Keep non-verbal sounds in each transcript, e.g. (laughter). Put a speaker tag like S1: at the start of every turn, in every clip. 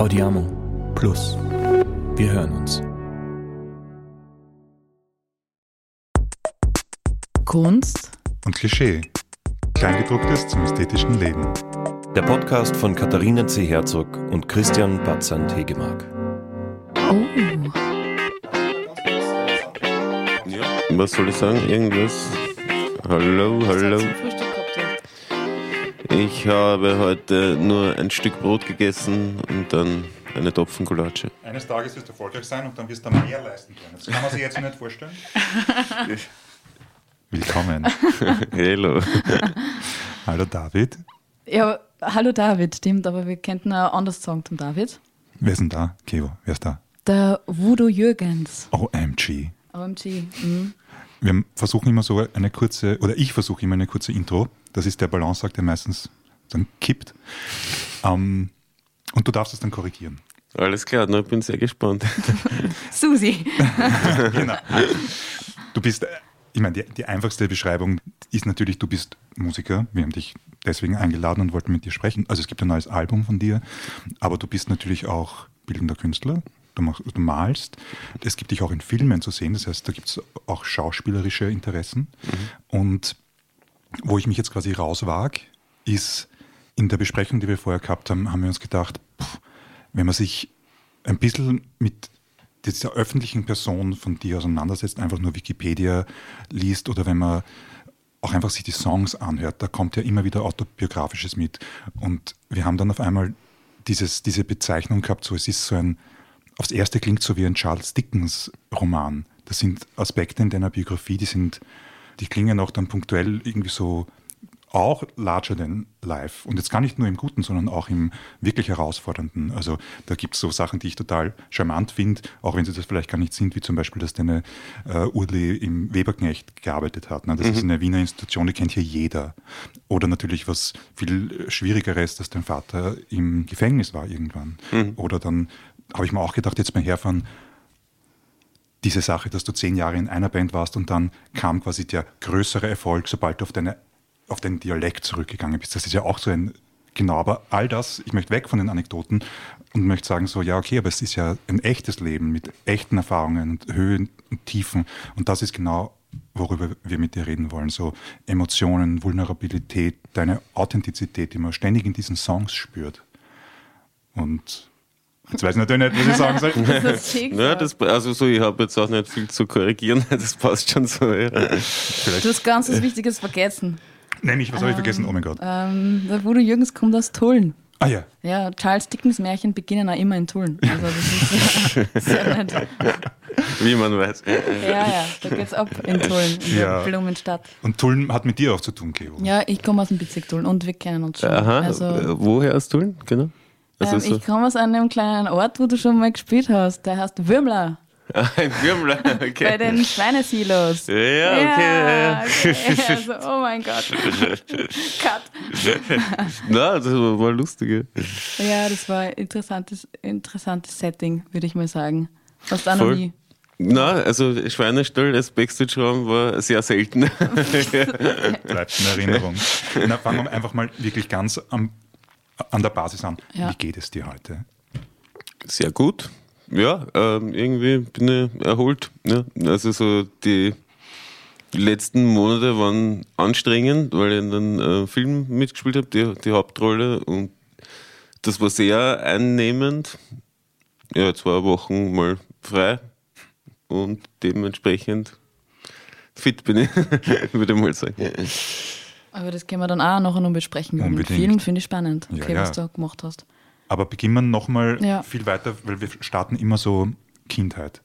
S1: Audiamo Plus. Wir hören uns.
S2: Kunst
S3: und Klischee. Kleingedrucktes zum ästhetischen Leben.
S1: Der Podcast von Katharina C. Herzog und Christian Batzand Hegemark.
S2: Oh.
S4: Ja, was soll ich sagen? Irgendwas? Hallo, hallo. Ich habe heute nur ein Stück Brot gegessen und dann eine Topfengulatsche.
S3: Eines Tages wirst du erfolgreich sein und dann wirst du mehr leisten können. Das kann man sich jetzt nicht vorstellen. (laughs) Willkommen. (laughs)
S4: Hello. (laughs)
S3: Hallo David.
S2: Ja, hallo David, stimmt, aber wir könnten auch anders sagen zum David.
S3: Wer ist denn da? Kevo, wer ist da?
S2: Der Voodoo Jürgens.
S3: OMG.
S2: OMG. Mhm.
S3: Wir versuchen immer so eine kurze, oder ich versuche immer eine kurze Intro. Das ist der Balanceakt, der meistens dann kippt. Ähm, und du darfst es dann korrigieren.
S4: Alles klar, ich bin sehr gespannt. (laughs)
S2: Susi. (laughs)
S3: genau. Du bist, ich meine, die, die einfachste Beschreibung ist natürlich, du bist Musiker. Wir haben dich deswegen eingeladen und wollten mit dir sprechen. Also es gibt ein neues Album von dir, aber du bist natürlich auch bildender Künstler. Du, machst, du malst. Es gibt dich auch in Filmen zu sehen, das heißt, da gibt es auch schauspielerische Interessen. Und wo ich mich jetzt quasi rauswag, ist in der Besprechung, die wir vorher gehabt haben, haben wir uns gedacht, pff, wenn man sich ein bisschen mit dieser öffentlichen Person von dir auseinandersetzt, einfach nur Wikipedia liest oder wenn man auch einfach sich die Songs anhört, da kommt ja immer wieder autobiografisches mit. Und wir haben dann auf einmal dieses, diese Bezeichnung gehabt, so es ist so ein, aufs erste klingt so wie ein Charles Dickens Roman. Das sind Aspekte in deiner Biografie, die sind, die klingen auch dann punktuell irgendwie so auch larger than life. Und jetzt gar nicht nur im Guten, sondern auch im wirklich Herausfordernden. Also da gibt es so Sachen, die ich total charmant finde, auch wenn sie das vielleicht gar nicht sind, wie zum Beispiel, dass deine äh, Urli im Weberknecht gearbeitet hat. Ne? Das ist eine Wiener Institution, die kennt hier jeder. Oder natürlich was viel Schwierigeres, dass dein Vater im Gefängnis war irgendwann. Oder dann habe ich mir auch gedacht, jetzt beim Herfahren, diese Sache, dass du zehn Jahre in einer Band warst und dann kam quasi der größere Erfolg, sobald du auf, deine, auf deinen Dialekt zurückgegangen bist. Das ist ja auch so ein, genau, aber all das, ich möchte weg von den Anekdoten und möchte sagen so, ja okay, aber es ist ja ein echtes Leben mit echten Erfahrungen und Höhen und Tiefen und das ist genau, worüber wir mit dir reden wollen. So Emotionen, Vulnerabilität, deine Authentizität, die man ständig in diesen Songs spürt. Und jetzt weiß ich natürlich nicht, was ich sagen soll. (laughs)
S2: Das ist schick.
S4: Ja, das, also so, ich habe jetzt auch nicht viel zu korrigieren, (laughs) das passt schon so. Ja.
S2: Du hast ganz was Wichtiges vergessen.
S3: Nämlich, was habe ich vergessen? Oh mein Gott.
S2: Ähm, der Voodoo Jürgens kommt aus Tulln.
S3: Ah ja,
S2: Ja, Charles Dickens Märchen beginnen auch immer in Tulln. Also das ist sehr, (laughs) sehr nett.
S4: Wie man weiß.
S2: Ja, ja, da geht's ab in Tulln, in
S3: Ja.
S2: der Blumenstadt.
S3: und Tulln hat mit dir auch zu tun, Geo.
S2: Ja, ich komme aus dem Bezirk Tulln und wir kennen uns schon.
S4: Aha,
S2: Also,
S4: woher aus Tulln? Genau.
S2: Ähm,
S4: so.
S2: ich komme aus einem kleinen Ort, wo du schon mal gespielt hast. Der heißt Würmler,
S4: Ein Würmler, (laughs) okay.
S2: bei den Schweinesilos.
S4: ja, okay. Ja, ja.
S2: okay. Also, oh mein (laughs) Gott. Cut. (laughs)
S4: Na, das war lustig. ja.
S2: Ja, das war ein interessantes, interessantes Setting, würde ich mal sagen. Hast du auch noch nie.
S4: Na, also Schweinestall als Backstage-Raum war sehr selten.
S3: Bleibt in Erinnerung. Na, fangen wir einfach mal wirklich ganz am, an der Basis an.
S2: Ja.
S3: Wie geht es dir heute?
S4: Sehr gut. Ja, ähm, irgendwie bin ich erholt. Ja. Also so die letzten Monate waren anstrengend, weil ich in einem äh, Film mitgespielt habe, die, die Hauptrolle. Und das war sehr einnehmend. Ja, zwei Wochen mal frei und dementsprechend fit bin ich, (laughs) würde ich mal sagen. (laughs)
S2: Aber das können wir dann auch nachher noch besprechen. Mit
S3: Unbedingt.
S2: Film finde ich spannend,
S3: Ja,
S2: okay,
S3: ja.
S2: was du gemacht hast.
S3: Aber beginnen wir nochmal
S2: Ja.
S3: viel weiter, weil wir starten immer so Kindheit.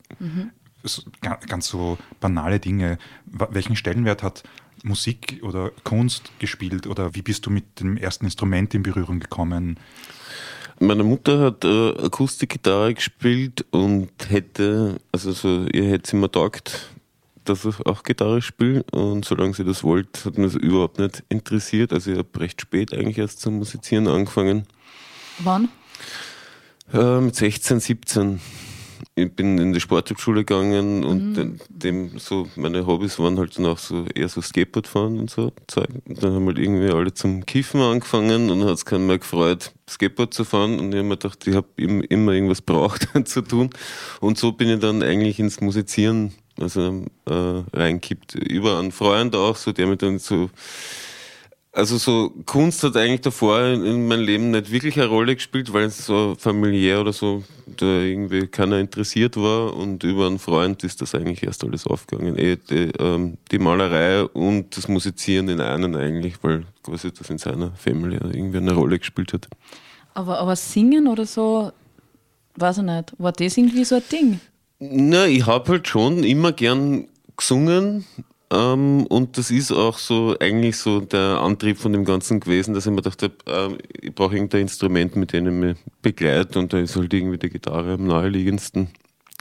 S3: So, ga- ganz so banale Dinge. Welchen Stellenwert hat Musik oder Kunst gespielt? Oder wie bist du mit dem ersten Instrument in Berührung gekommen?
S4: Meine Mutter hat äh, Akustikgitarre gespielt und hätte, also so, ihr hätte sie mir taugt, dass ich auch Gitarre spiele. Und solange sie das wollte, hat mich das überhaupt nicht interessiert. Also ich habe recht spät eigentlich erst zum Musizieren angefangen.
S2: Wann?
S4: Äh, mit 16, 17. ich bin in die Sportschule gegangen und mhm. dem so, meine Hobbys waren halt dann auch so eher so Skateboard fahren und so Zeug. Und dann haben halt irgendwie alle zum Kiffen angefangen und hat es keinen mehr gefreut, Skateboard zu fahren. Und ich habe mir gedacht, ich habe immer irgendwas braucht (laughs) zu tun. Und so bin ich dann eigentlich ins Musizieren also äh, reinkippt. Über einen Freund auch, so der mir dann so also so Kunst hat eigentlich davor in meinem Leben nicht wirklich eine Rolle gespielt, weil es so familiär oder so da irgendwie keiner interessiert war und über einen Freund ist das eigentlich erst alles aufgegangen. Eh, die, ähm, die, Malerei und das Musizieren in einen eigentlich, weil quasi das in seiner Family irgendwie eine Rolle gespielt hat.
S2: Aber, aber singen oder so, weiß ich nicht, war das irgendwie so ein Ding?
S4: Na, ich habe halt schon immer gern gesungen, ähm, und das ist auch so eigentlich so der Antrieb von dem Ganzen gewesen, dass ich mir gedacht habe, äh, ich brauche irgendein Instrument, mit dem ich mich begleite und da ist halt irgendwie die Gitarre am naheliegendsten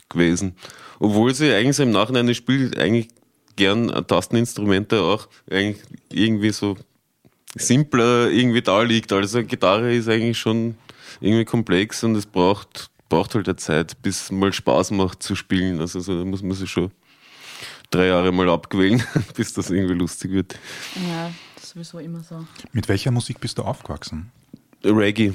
S4: gewesen. Obwohl sie eigentlich so im Nachhinein, ich spiele eigentlich gern Tasteninstrumente auch, eigentlich irgendwie so simpler irgendwie da liegt. Also Gitarre ist eigentlich schon irgendwie komplex und es braucht, braucht halt eine Zeit, bis es mal Spaß macht zu spielen. Also so, da muss man sich schon drei Jahre mal abquälen, (laughs) bis das irgendwie lustig wird.
S2: Ja, das ist sowieso immer so.
S3: Mit welcher Musik bist du aufgewachsen?
S4: Reggae.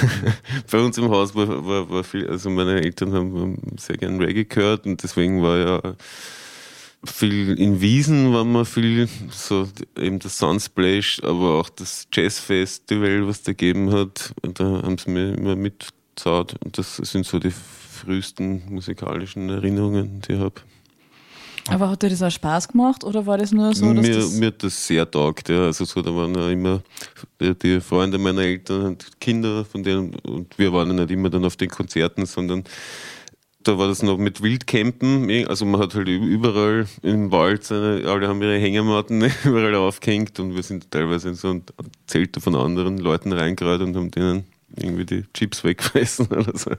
S4: (laughs) Bei uns im Haus war, war, war, viel, also meine Eltern haben sehr gern Reggae gehört und deswegen war ja viel in Wiesen war man viel, so eben das Sunsplash, aber auch das Jazzfestival, was da gegeben hat, da haben sie mir immer mitgezahlt und das sind so die frühesten musikalischen Erinnerungen, die ich habe.
S2: Aber hat dir das auch Spaß gemacht oder war das nur so?
S4: Dass mir, das mir hat das sehr taugt, ja. Also so, da waren ja immer die Freunde meiner Eltern und Kinder von denen und wir waren ja nicht immer dann auf den Konzerten, sondern da war das noch mit Wildcampen, also man hat halt überall im Wald, seine, alle haben ihre Hängematten (laughs) überall aufgehängt und wir sind teilweise in so Zelte von anderen Leuten reingereiht und haben denen irgendwie die Chips wegfressen (laughs) oder so.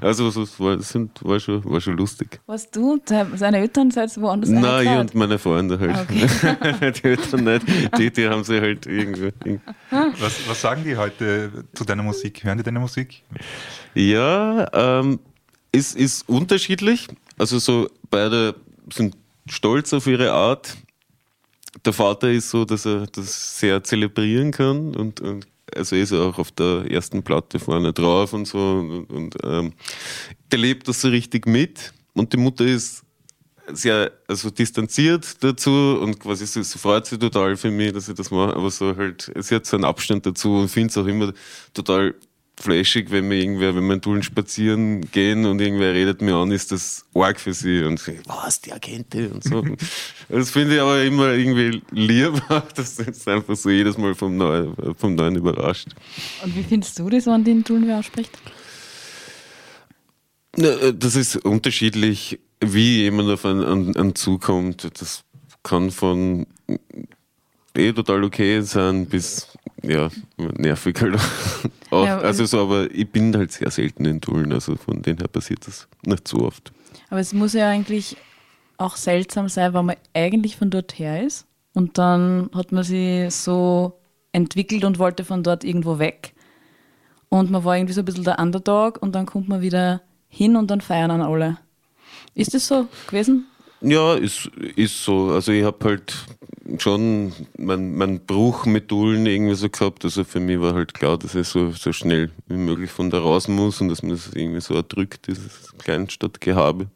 S4: Also das war, war, schon, war schon lustig.
S2: Warst du, seine Eltern seid woanders
S4: Nein, ich und meine Freunde halt. Ah, okay. (laughs) die Eltern nicht. Die, die haben sie halt irgendwie.
S3: Was, was sagen die heute zu deiner Musik? Hören die deine Musik?
S4: Ja, ähm, ist, ist unterschiedlich. Also so beide sind stolz auf ihre Art. Der Vater ist so, dass er das sehr zelebrieren kann und, und also ist er auch auf der ersten Platte vorne drauf und so und, und ähm, der lebt das so richtig mit und die Mutter ist sehr also distanziert dazu und quasi sie, sie freut sich total für mich, dass ich das mache, aber so halt, sie hat so einen Abstand dazu und findet es auch immer total flashig, wenn mir irgendwer, wenn wir in Tulln spazieren gehen und irgendwer redet mir an, ist das arg für sie und sie, was, der kennt die und so. (laughs) das finde ich aber immer irgendwie lieb, (laughs) dass das einfach so jedes Mal vom Neuen, vom Neuen überrascht.
S2: Und wie findest du das, wenn den Tulln wer ausspricht?
S4: Äh, das ist unterschiedlich, wie jemand auf einen, einen, einen zukommt. Das kann von eh total okay sein bis ja, nervig halt auch. Ja, also so, aber ich bin halt sehr selten in Tulln, also von dem her passiert das nicht so oft.
S2: Aber es muss ja eigentlich auch seltsam sein, wenn man eigentlich von dort her ist und dann hat man sie so entwickelt und wollte von dort irgendwo weg. Und man war irgendwie so ein bisschen der Underdog und dann kommt man wieder hin und dann feiern an alle. Ist das so gewesen?
S4: Ja, ist, ist so. Also ich habe halt schon meinen mein Bruch mit Dullen irgendwie so gehabt. Also für mich war halt klar, dass ich so, so schnell wie möglich von da raus muss und dass man das irgendwie so erdrückt, dieses Kleinstadtgehabe.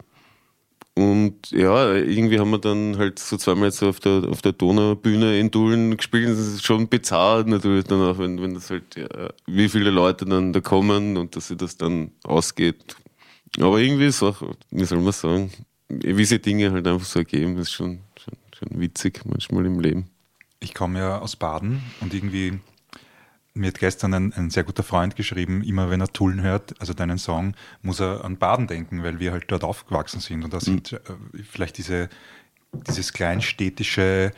S4: Und ja, irgendwie haben wir dann halt so zweimal jetzt auf der, auf der Donaubühne in Dullen gespielt. Das ist schon bizarr natürlich dann auch, wenn, wenn das halt, ja, wie viele Leute dann da kommen und dass sich das dann ausgeht. Aber irgendwie ist auch, wie soll man sagen, wie sich Dinge halt einfach so ergeben, ist schon, schon, witzig manchmal im Leben.
S3: Ich komme ja aus Baden und irgendwie mir hat gestern ein, ein, sehr guter Freund geschrieben, immer wenn er Tullen hört, also deinen Song, muss er an Baden denken, weil wir halt dort aufgewachsen sind. Und da sind mhm. äh, vielleicht diese, dieses kleinstädtische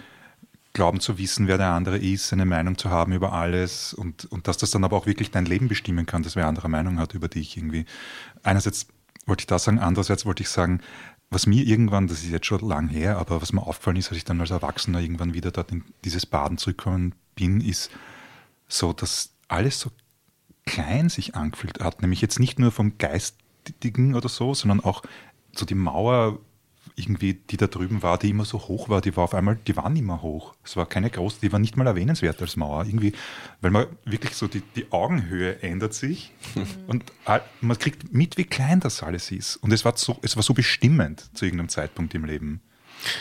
S3: Glauben zu wissen, wer der andere ist, eine Meinung zu haben über alles und, und dass das dann aber auch wirklich dein Leben bestimmen kann, dass wer andere Meinung hat über dich irgendwie. Einerseits wollte ich das sagen, andererseits wollte ich sagen, was mir irgendwann, das ist jetzt schon lang her, aber was mir aufgefallen ist, als ich dann als Erwachsener irgendwann wieder dort in dieses Baden zurückgekommen bin, ist so, dass alles so klein sich angefühlt hat. Nämlich jetzt nicht nur vom Geist befestigen oder so, sondern auch so die Mauer irgendwie, die da drüben war, die immer so hoch war, die war auf einmal, die war nicht mehr hoch. Es war keine große, die war nicht mal erwähnenswert als Mauer. Irgendwie, weil man wirklich so die, die Augenhöhe ändert sich mhm. und man kriegt mit, wie klein das alles ist. Und es war so, es war so bestimmend zu irgendeinem Zeitpunkt im Leben.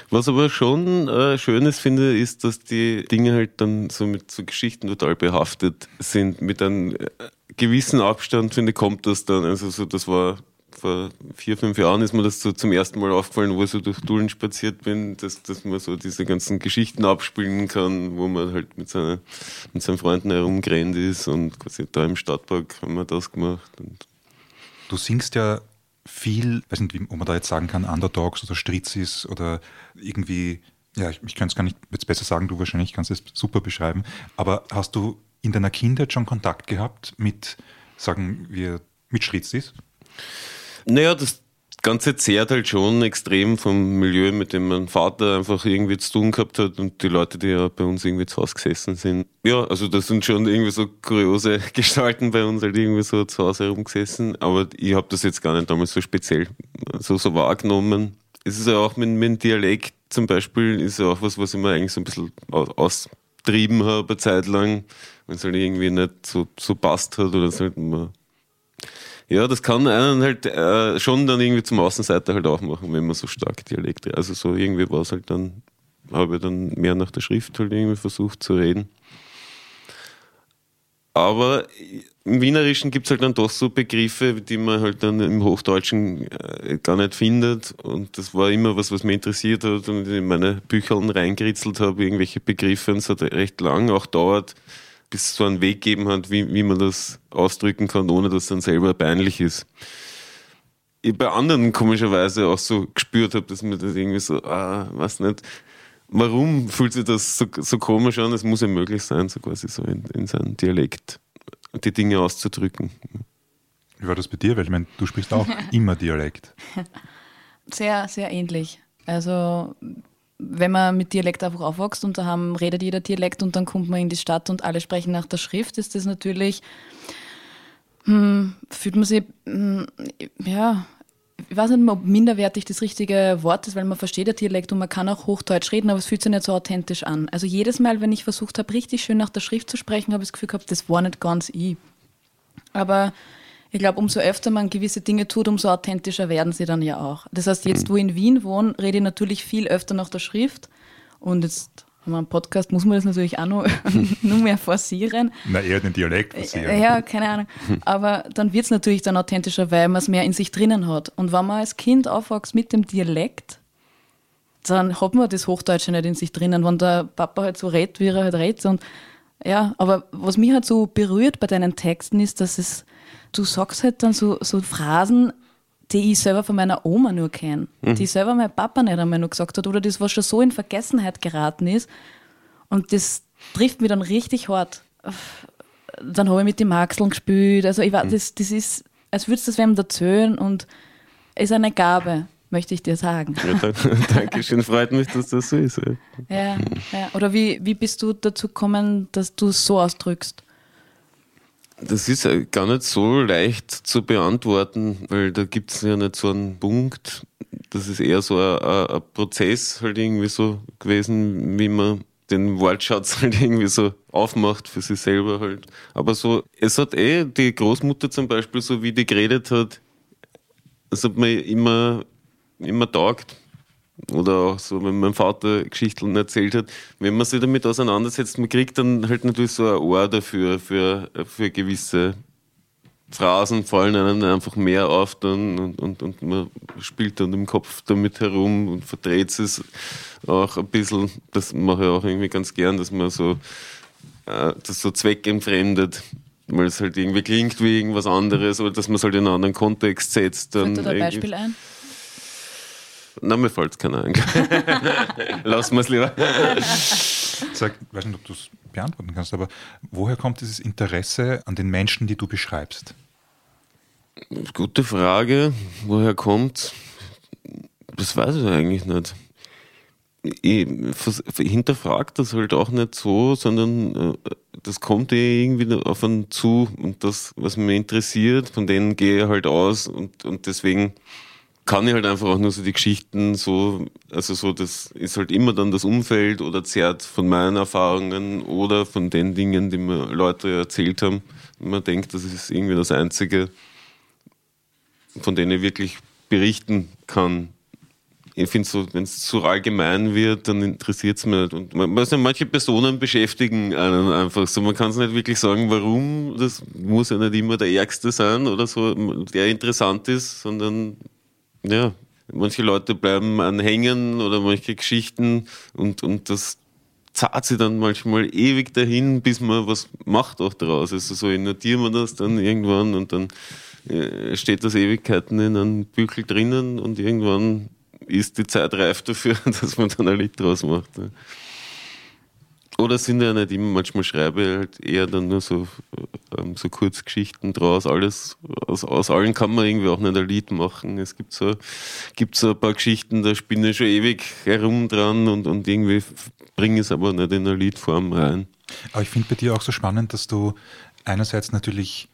S4: Was aber schon äh, schön ist, finde, ist, dass die Dinge halt dann so mit so Geschichten total behaftet sind. Mit einem äh, gewissen Abstand, finde ich, kommt das dann. Also so, das war vor vier, fünf Jahren ist mir das so zum ersten Mal aufgefallen, wo ich so durch Dullen spaziert bin, dass, dass man so diese ganzen Geschichten abspielen kann, wo man halt mit, seiner, mit seinen Freunden herumgerannt ist und quasi da im Stadtpark haben wir das gemacht.
S3: Du singst ja viel, weiß nicht, ob man da jetzt sagen kann, Underdogs oder Stritzis oder irgendwie, ja, ich, ich kann es gar nicht jetzt besser sagen, du wahrscheinlich kannst es super beschreiben, aber hast du in deiner Kindheit schon Kontakt gehabt mit, sagen wir, mit Stritzis?
S4: Naja, das Ganze zehrt halt schon extrem vom Milieu, mit dem mein Vater einfach irgendwie zu tun gehabt hat und die Leute, die ja bei uns irgendwie zu Hause gesessen sind. Ja, also das sind schon irgendwie so kuriose (laughs) Gestalten bei uns halt irgendwie so zu Hause herumgesessen, aber ich habe das jetzt gar nicht damals so speziell so, so wahrgenommen. Es ist ja auch mit, mit dem Dialekt zum Beispiel, ist ja auch was, was ich mir eigentlich so ein bisschen austrieben habe, eine Zeit lang, wenn es halt irgendwie nicht so, so passt hat oder es halt immer ja, das kann einen halt äh, schon dann irgendwie zum Außenseiter halt auch machen, wenn man so stark Dialekt Also so irgendwie war es halt dann, habe ich dann mehr nach der Schrift halt irgendwie versucht zu reden. Aber im Wienerischen gibt es halt dann doch so Begriffe, die man halt dann im Hochdeutschen äh, gar nicht findet. Und das war immer was, was mich interessiert hat und in meine Bücher reingeritzelt habe, irgendwelche Begriffe. Und es hat recht lang auch dauert, bis es so einen Weg gegeben hat, wie, wie man das ausdrücken kann, ohne dass es dann selber peinlich ist. Ich bei anderen komischerweise auch so gespürt habe, dass mir das irgendwie so, ah, weiß nicht, warum fühlt sich das so, so komisch an? Es muss ja möglich sein, so quasi so in, in seinem Dialekt die Dinge auszudrücken.
S3: Wie war das bei dir? Weil ich meine, du sprichst auch (laughs) immer Dialekt.
S2: Sehr, sehr ähnlich. Also wenn man mit Dialekt einfach aufwächst und da haben, redet jeder Dialekt und dann kommt man in die Stadt und alle sprechen nach der Schrift, ist das natürlich, hm, fühlt man sich, hm, ja, ich weiß nicht, ob minderwertig das richtige Wort ist, weil man versteht der Dialekt und man kann auch Hochdeutsch reden, aber es fühlt sich nicht so authentisch an. Also jedes Mal, wenn ich versucht habe, richtig schön nach der Schrift zu sprechen, habe ich das Gefühl gehabt, das war nicht ganz ich. Aber ich glaube, umso öfter man gewisse Dinge tut, umso authentischer werden sie dann ja auch. Das heißt, jetzt, wo ich in Wien wohne, rede ich natürlich viel öfter nach der Schrift. Und jetzt haben wir einen Podcast, muss man das natürlich auch noch, (laughs) nur mehr forcieren.
S3: Na, eher den Dialekt forcieren.
S2: Ja, keine Ahnung. Aber dann wird es natürlich dann authentischer, weil man es mehr in sich drinnen hat. Und wenn man als Kind aufwächst mit dem Dialekt, dann hat man das Hochdeutsche nicht in sich drinnen. Wenn der Papa halt so redet, wie er halt redet. Und ja, aber was mich halt so berührt bei deinen Texten ist, dass es du sagst halt dann so, so Phrasen, die ich selber von meiner Oma nur kenne, mhm. die selber mein Papa nicht einmal nur gesagt hat oder das, was schon so in Vergessenheit geraten ist. Und das trifft mich dann richtig hart. Dann habe ich mit den Maxeln gespielt. Also ich war, mhm. das, das ist, als würdest du das wem erzählen und es ist eine Gabe, möchte ich dir sagen.
S4: Ja, (laughs) Dankeschön, freut mich, dass das so ist. Ja,
S2: ja, ja. Oder wie, wie bist du dazu gekommen, dass du es so ausdrückst?
S4: Das ist gar nicht so leicht zu beantworten, weil da gibt es ja nicht so einen Punkt. Das ist eher so ein, ein, Prozess halt irgendwie so gewesen, wie man den Wortschatz (laughs) halt irgendwie so aufmacht für sich selber halt. Aber so, es hat eh die Großmutter zum Beispiel, so wie die geredet hat, es hat mir immer, immer taugt. Oder auch so, wenn mein Vater Geschichten erzählt hat, wenn man sich damit auseinandersetzt, man kriegt dann halt natürlich so ein Ohr dafür, für, für gewisse Phrasen fallen einem einfach mehr auf dann und, und, und man spielt dann im Kopf damit herum und verdreht es auch ein bisschen. Das mache ich auch irgendwie ganz gern, dass man so äh, das so zweckentfremdet, weil es halt irgendwie klingt wie irgendwas anderes oder dass man es halt in einen anderen Kontext setzt.
S2: Dann Fällt dir da ein Beispiel ein?
S4: Na, mir fällt keiner ein. (laughs) Lassen wir es lieber.
S3: Sag, ich weiß nicht, ob du es beantworten kannst, aber woher kommt dieses Interesse an den Menschen, die du beschreibst?
S4: Gute Frage. Woher kommt? Das weiß ich eigentlich nicht. ich hinterfragt das halt auch nicht so, sondern äh, das kommt eh irgendwie auf einen zu und das, was mich interessiert, von denen gehe ich halt aus und, und deswegen kann ich halt einfach auch nur so die Geschichten so, also so, das ist halt immer dann das Umfeld oder zerrt von meinen Erfahrungen oder von den Dingen, die mir Leute erzählt haben. Man denkt, das ist irgendwie das Einzige, von denen ich wirklich berichten kann ich finde so, wenn es zu allgemein wird, dann interessiert es mich nicht. Und man, also manche Personen beschäftigen einen einfach so. Man kann es nicht wirklich sagen, warum. Das muss ja nicht immer der Ärgste sein oder so, der interessant ist, sondern ja, manche Leute bleiben anhängen oder manche Geschichten und, und das zahlt sich dann manchmal ewig dahin, bis man was macht auch daraus. Also so notieren wir das dann irgendwann und dann äh, steht das Ewigkeiten in einem Büchel drinnen und irgendwann ist die Zeit reif dafür, (laughs) dass man dann ein Lied draus macht. Oder sind ja nicht immer, manchmal schreibe ich halt eher dann nur so, ähm, so Kurzgeschichten draus. Alles, aus, aus allen kann man irgendwie auch nicht ein Lied machen. Es gibt so, gibt so ein paar Geschichten, da spinne ich schon ewig herum dran und, und irgendwie bringe ich es aber nicht in eine Liedform rein.
S3: Aber ich finde bei dir auch so spannend, dass du einerseits natürlich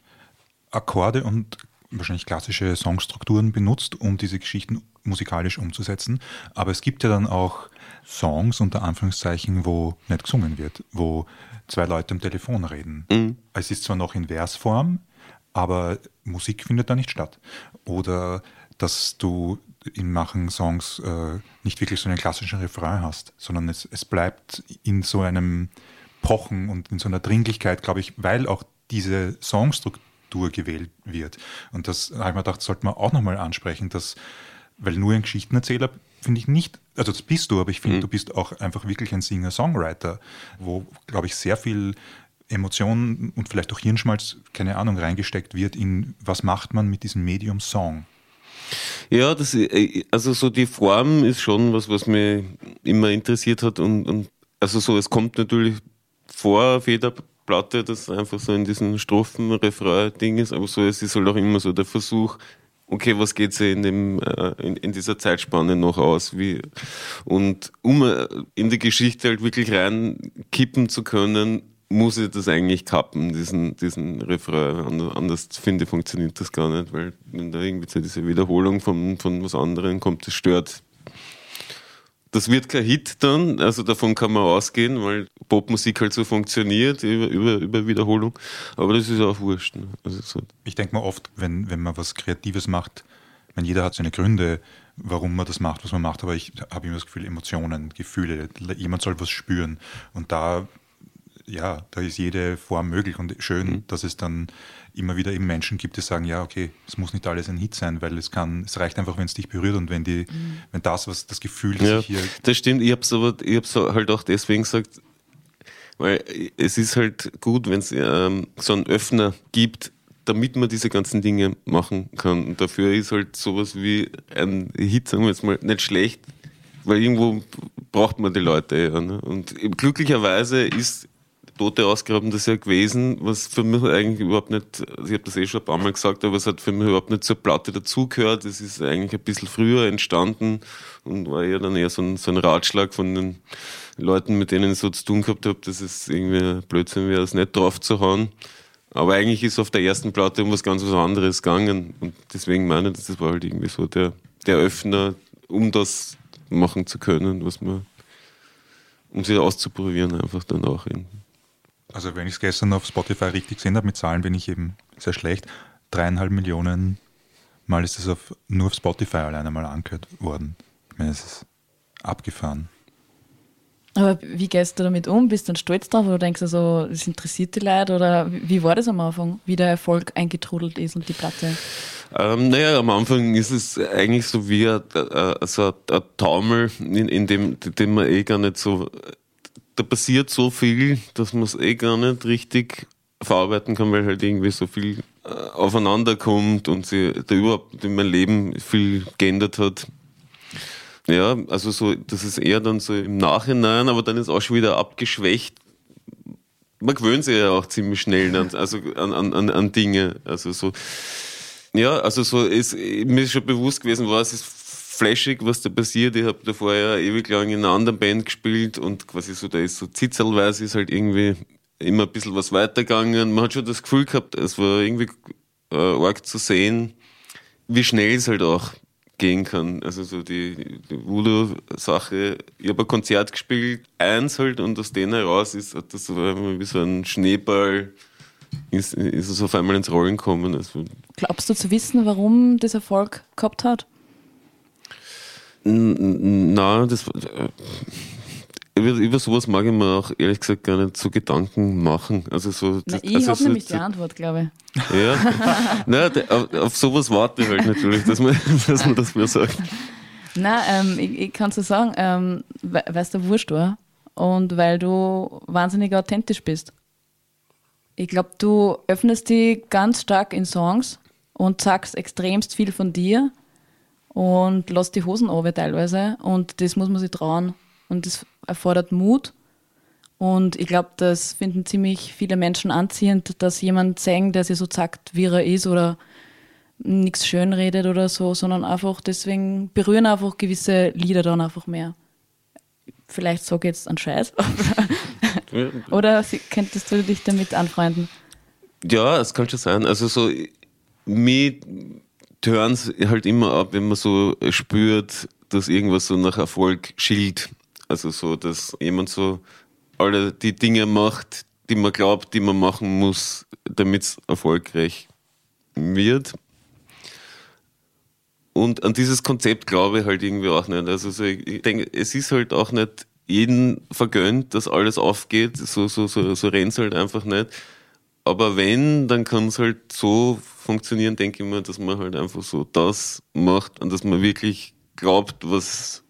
S3: Akkorde und wahrscheinlich klassische Songstrukturen benutzt, um diese Geschichten musikalisch umzusetzen. Aber es gibt ja dann auch Songs unter Anführungszeichen, wo nicht gesungen wird, wo zwei Leute am Telefon reden. Mhm. Es ist zwar noch in Versform, aber Musik findet da nicht statt. Oder dass du in manchen Songs äh, nicht wirklich so einen klassischen Refrain hast, sondern es, es bleibt in so einem Pochen und in so einer Dringlichkeit, glaube ich, weil auch diese Songstruktur gewählt wird. Und das habe ich mir gedacht, sollte man auch nochmal ansprechen, dass weil nur ein Geschichtenerzähler finde ich nicht, also das bist du, aber ich finde, mhm. du bist auch einfach wirklich ein Singer-Songwriter, wo, glaube ich, sehr viel Emotionen und vielleicht auch Hirnschmalz, keine Ahnung, reingesteckt wird in, was macht man mit diesem Medium Song.
S4: Ja, das, äh, also so die Form ist schon was, was mich immer interessiert hat und, und also so, es kommt natürlich vor auf jeder Platte, dass einfach so in diesen Strophen, Refrain-Ding ist, aber so, es ist halt auch immer so der Versuch, okay, was geht sich in, dem, äh, in, in, dieser Zeitspanne noch aus? Wie, und um äh, in die Geschichte halt wirklich reinkippen zu können, muss ich das eigentlich kappen, diesen, diesen Refrain. Anders finde ich, funktioniert das gar nicht, weil wenn da irgendwie so diese Wiederholung von, von was anderem kommt, das stört das wird kein Hit dann, also davon kann man ausgehen, weil Popmusik halt so funktioniert über, über, über Wiederholung. Aber das ist auch wurscht. Ne? Also so.
S3: Ich denke mal oft, wenn, wenn man was Kreatives macht, wenn jeder hat seine Gründe, warum man das macht, was man macht, aber ich habe immer das Gefühl, Emotionen, Gefühle, jemand soll was spüren. Und da, ja, da ist jede Form möglich und schön, mhm. dass es dann immer wieder eben Menschen gibt, die sagen, ja, okay, es muss nicht alles ein Hit sein, weil es kann, es reicht einfach, wenn es dich berührt und wenn die, mhm. wenn das, was das Gefühl,
S4: das ja, hier. Das stimmt, ich habe es aber, ich habe halt auch deswegen gesagt, weil es ist halt gut, wenn es ähm, so einen Öffner gibt, damit man diese ganzen Dinge machen kann. Und dafür ist halt sowas wie ein Hit, sagen wir jetzt mal, nicht schlecht, weil irgendwo braucht man die Leute ja. Ne? Und glücklicherweise ist Tote ausgraben das ja gewesen, was für mich eigentlich überhaupt nicht, ich habe das eh schon ein paar Mal gesagt, aber es hat für mich überhaupt nicht zur Platte dazugehört. Es ist eigentlich ein bisschen früher entstanden und war ja dann eher so ein, so ein Ratschlag von den Leuten, mit denen ich so zu tun gehabt habe, dass es irgendwie Blödsinn wäre, es nicht drauf zu hauen. Aber eigentlich ist auf der ersten Platte um was ganz was anderes gegangen. Und deswegen meine ich, das war halt irgendwie so der, der Öffner, um das machen zu können, was man, um sich auszuprobieren, einfach dann auch irgendwie.
S3: Also wenn ich es gestern auf Spotify richtig gesehen habe, mit Zahlen bin ich eben sehr schlecht. Dreieinhalb Millionen Mal ist es auf, nur auf Spotify alleine mal angehört worden. Ich meine, es ist abgefahren.
S2: Aber wie gehst du damit um? Bist du dann stolz drauf oder denkst du so, das interessiert die Leute? Oder wie war das am Anfang, wie der Erfolg eingetrudelt ist und die Platte?
S4: Ähm, naja, am Anfang ist es eigentlich so wie ein, also ein, ein Taumel, in, in dem, dem man eh gar nicht so da passiert so viel, dass man es eh gar nicht richtig verarbeiten kann, weil halt irgendwie so viel äh, aufeinander kommt und sich da überhaupt in meinem Leben viel geändert hat. Ja, also so, das ist eher dann so im Nachhinein, aber dann ist auch schon wieder abgeschwächt. Man gewöhnt sich ja auch ziemlich schnell an, also an, an, an Dinge. Also so, ja, also so ist mir ist schon bewusst gewesen, was es flashig, was da passiert. Ich habe da vorher ewig lang in einer anderen Band gespielt und quasi so, da ist so zitzelweise ist halt irgendwie immer ein bisschen was weitergegangen. Man hat schon das Gefühl gehabt, es war irgendwie äh, arg zu sehen, wie schnell es halt auch gehen kann. Also so die, die Voodoo-Sache. Ich habe ein Konzert gespielt, eins halt, und aus denen heraus ist das so wie so ein Schneeball ist, ist es auf einmal ins Rollen gekommen. Also,
S2: Glaubst du zu wissen, warum das Erfolg gehabt hat?
S4: Na, das äh, über, über sowas mag ich mir auch ehrlich gesagt gar nicht so Gedanken machen. Also so,
S2: Na, ich
S4: also
S2: habe
S4: so-
S2: nämlich
S4: so-
S2: die Antwort, glaube ich.
S4: Ja, (laughs) Nein, auf, auf sowas warte ich halt natürlich, dass man, (laughs) dass man das mir sagt.
S2: Nein, ähm, ich, ich kann es dir sagen, ähm, weil es dir wurscht war und weil du wahnsinnig authentisch bist. Ich glaube, du öffnest dich ganz stark in Songs und sagst extremst viel von dir und lässt die Hosen runter teilweise und das muss man sich trauen und das erfordert Mut und ich glaube, das finden ziemlich viele Menschen anziehend, dass jemand sagen, der sich so sagt, wie er ist oder nichts schön redet oder so, sondern einfach deswegen berühren einfach gewisse Lieder dann einfach mehr. Vielleicht sage ich jetzt einen Scheiß, (laughs) oder könntest du dich damit anfreunden?
S4: Ja, es kann schon sein. Also so, mich hören es halt immer ab, wenn man so spürt, dass irgendwas so nach Erfolg schielt. Also so, dass jemand so alle die Dinge macht, die man glaubt, die man machen muss, damit es erfolgreich wird. Und an dieses Konzept glaube ich halt irgendwie auch nicht. Also so, ich denke, es ist halt auch nicht jeden vergönnt, dass alles aufgeht. So, so, so, so rennt halt einfach nicht. Aber wenn, dann kann es halt so funktionieren, denke ich mir, dass man halt einfach so das macht und dass man wirklich glaubt, was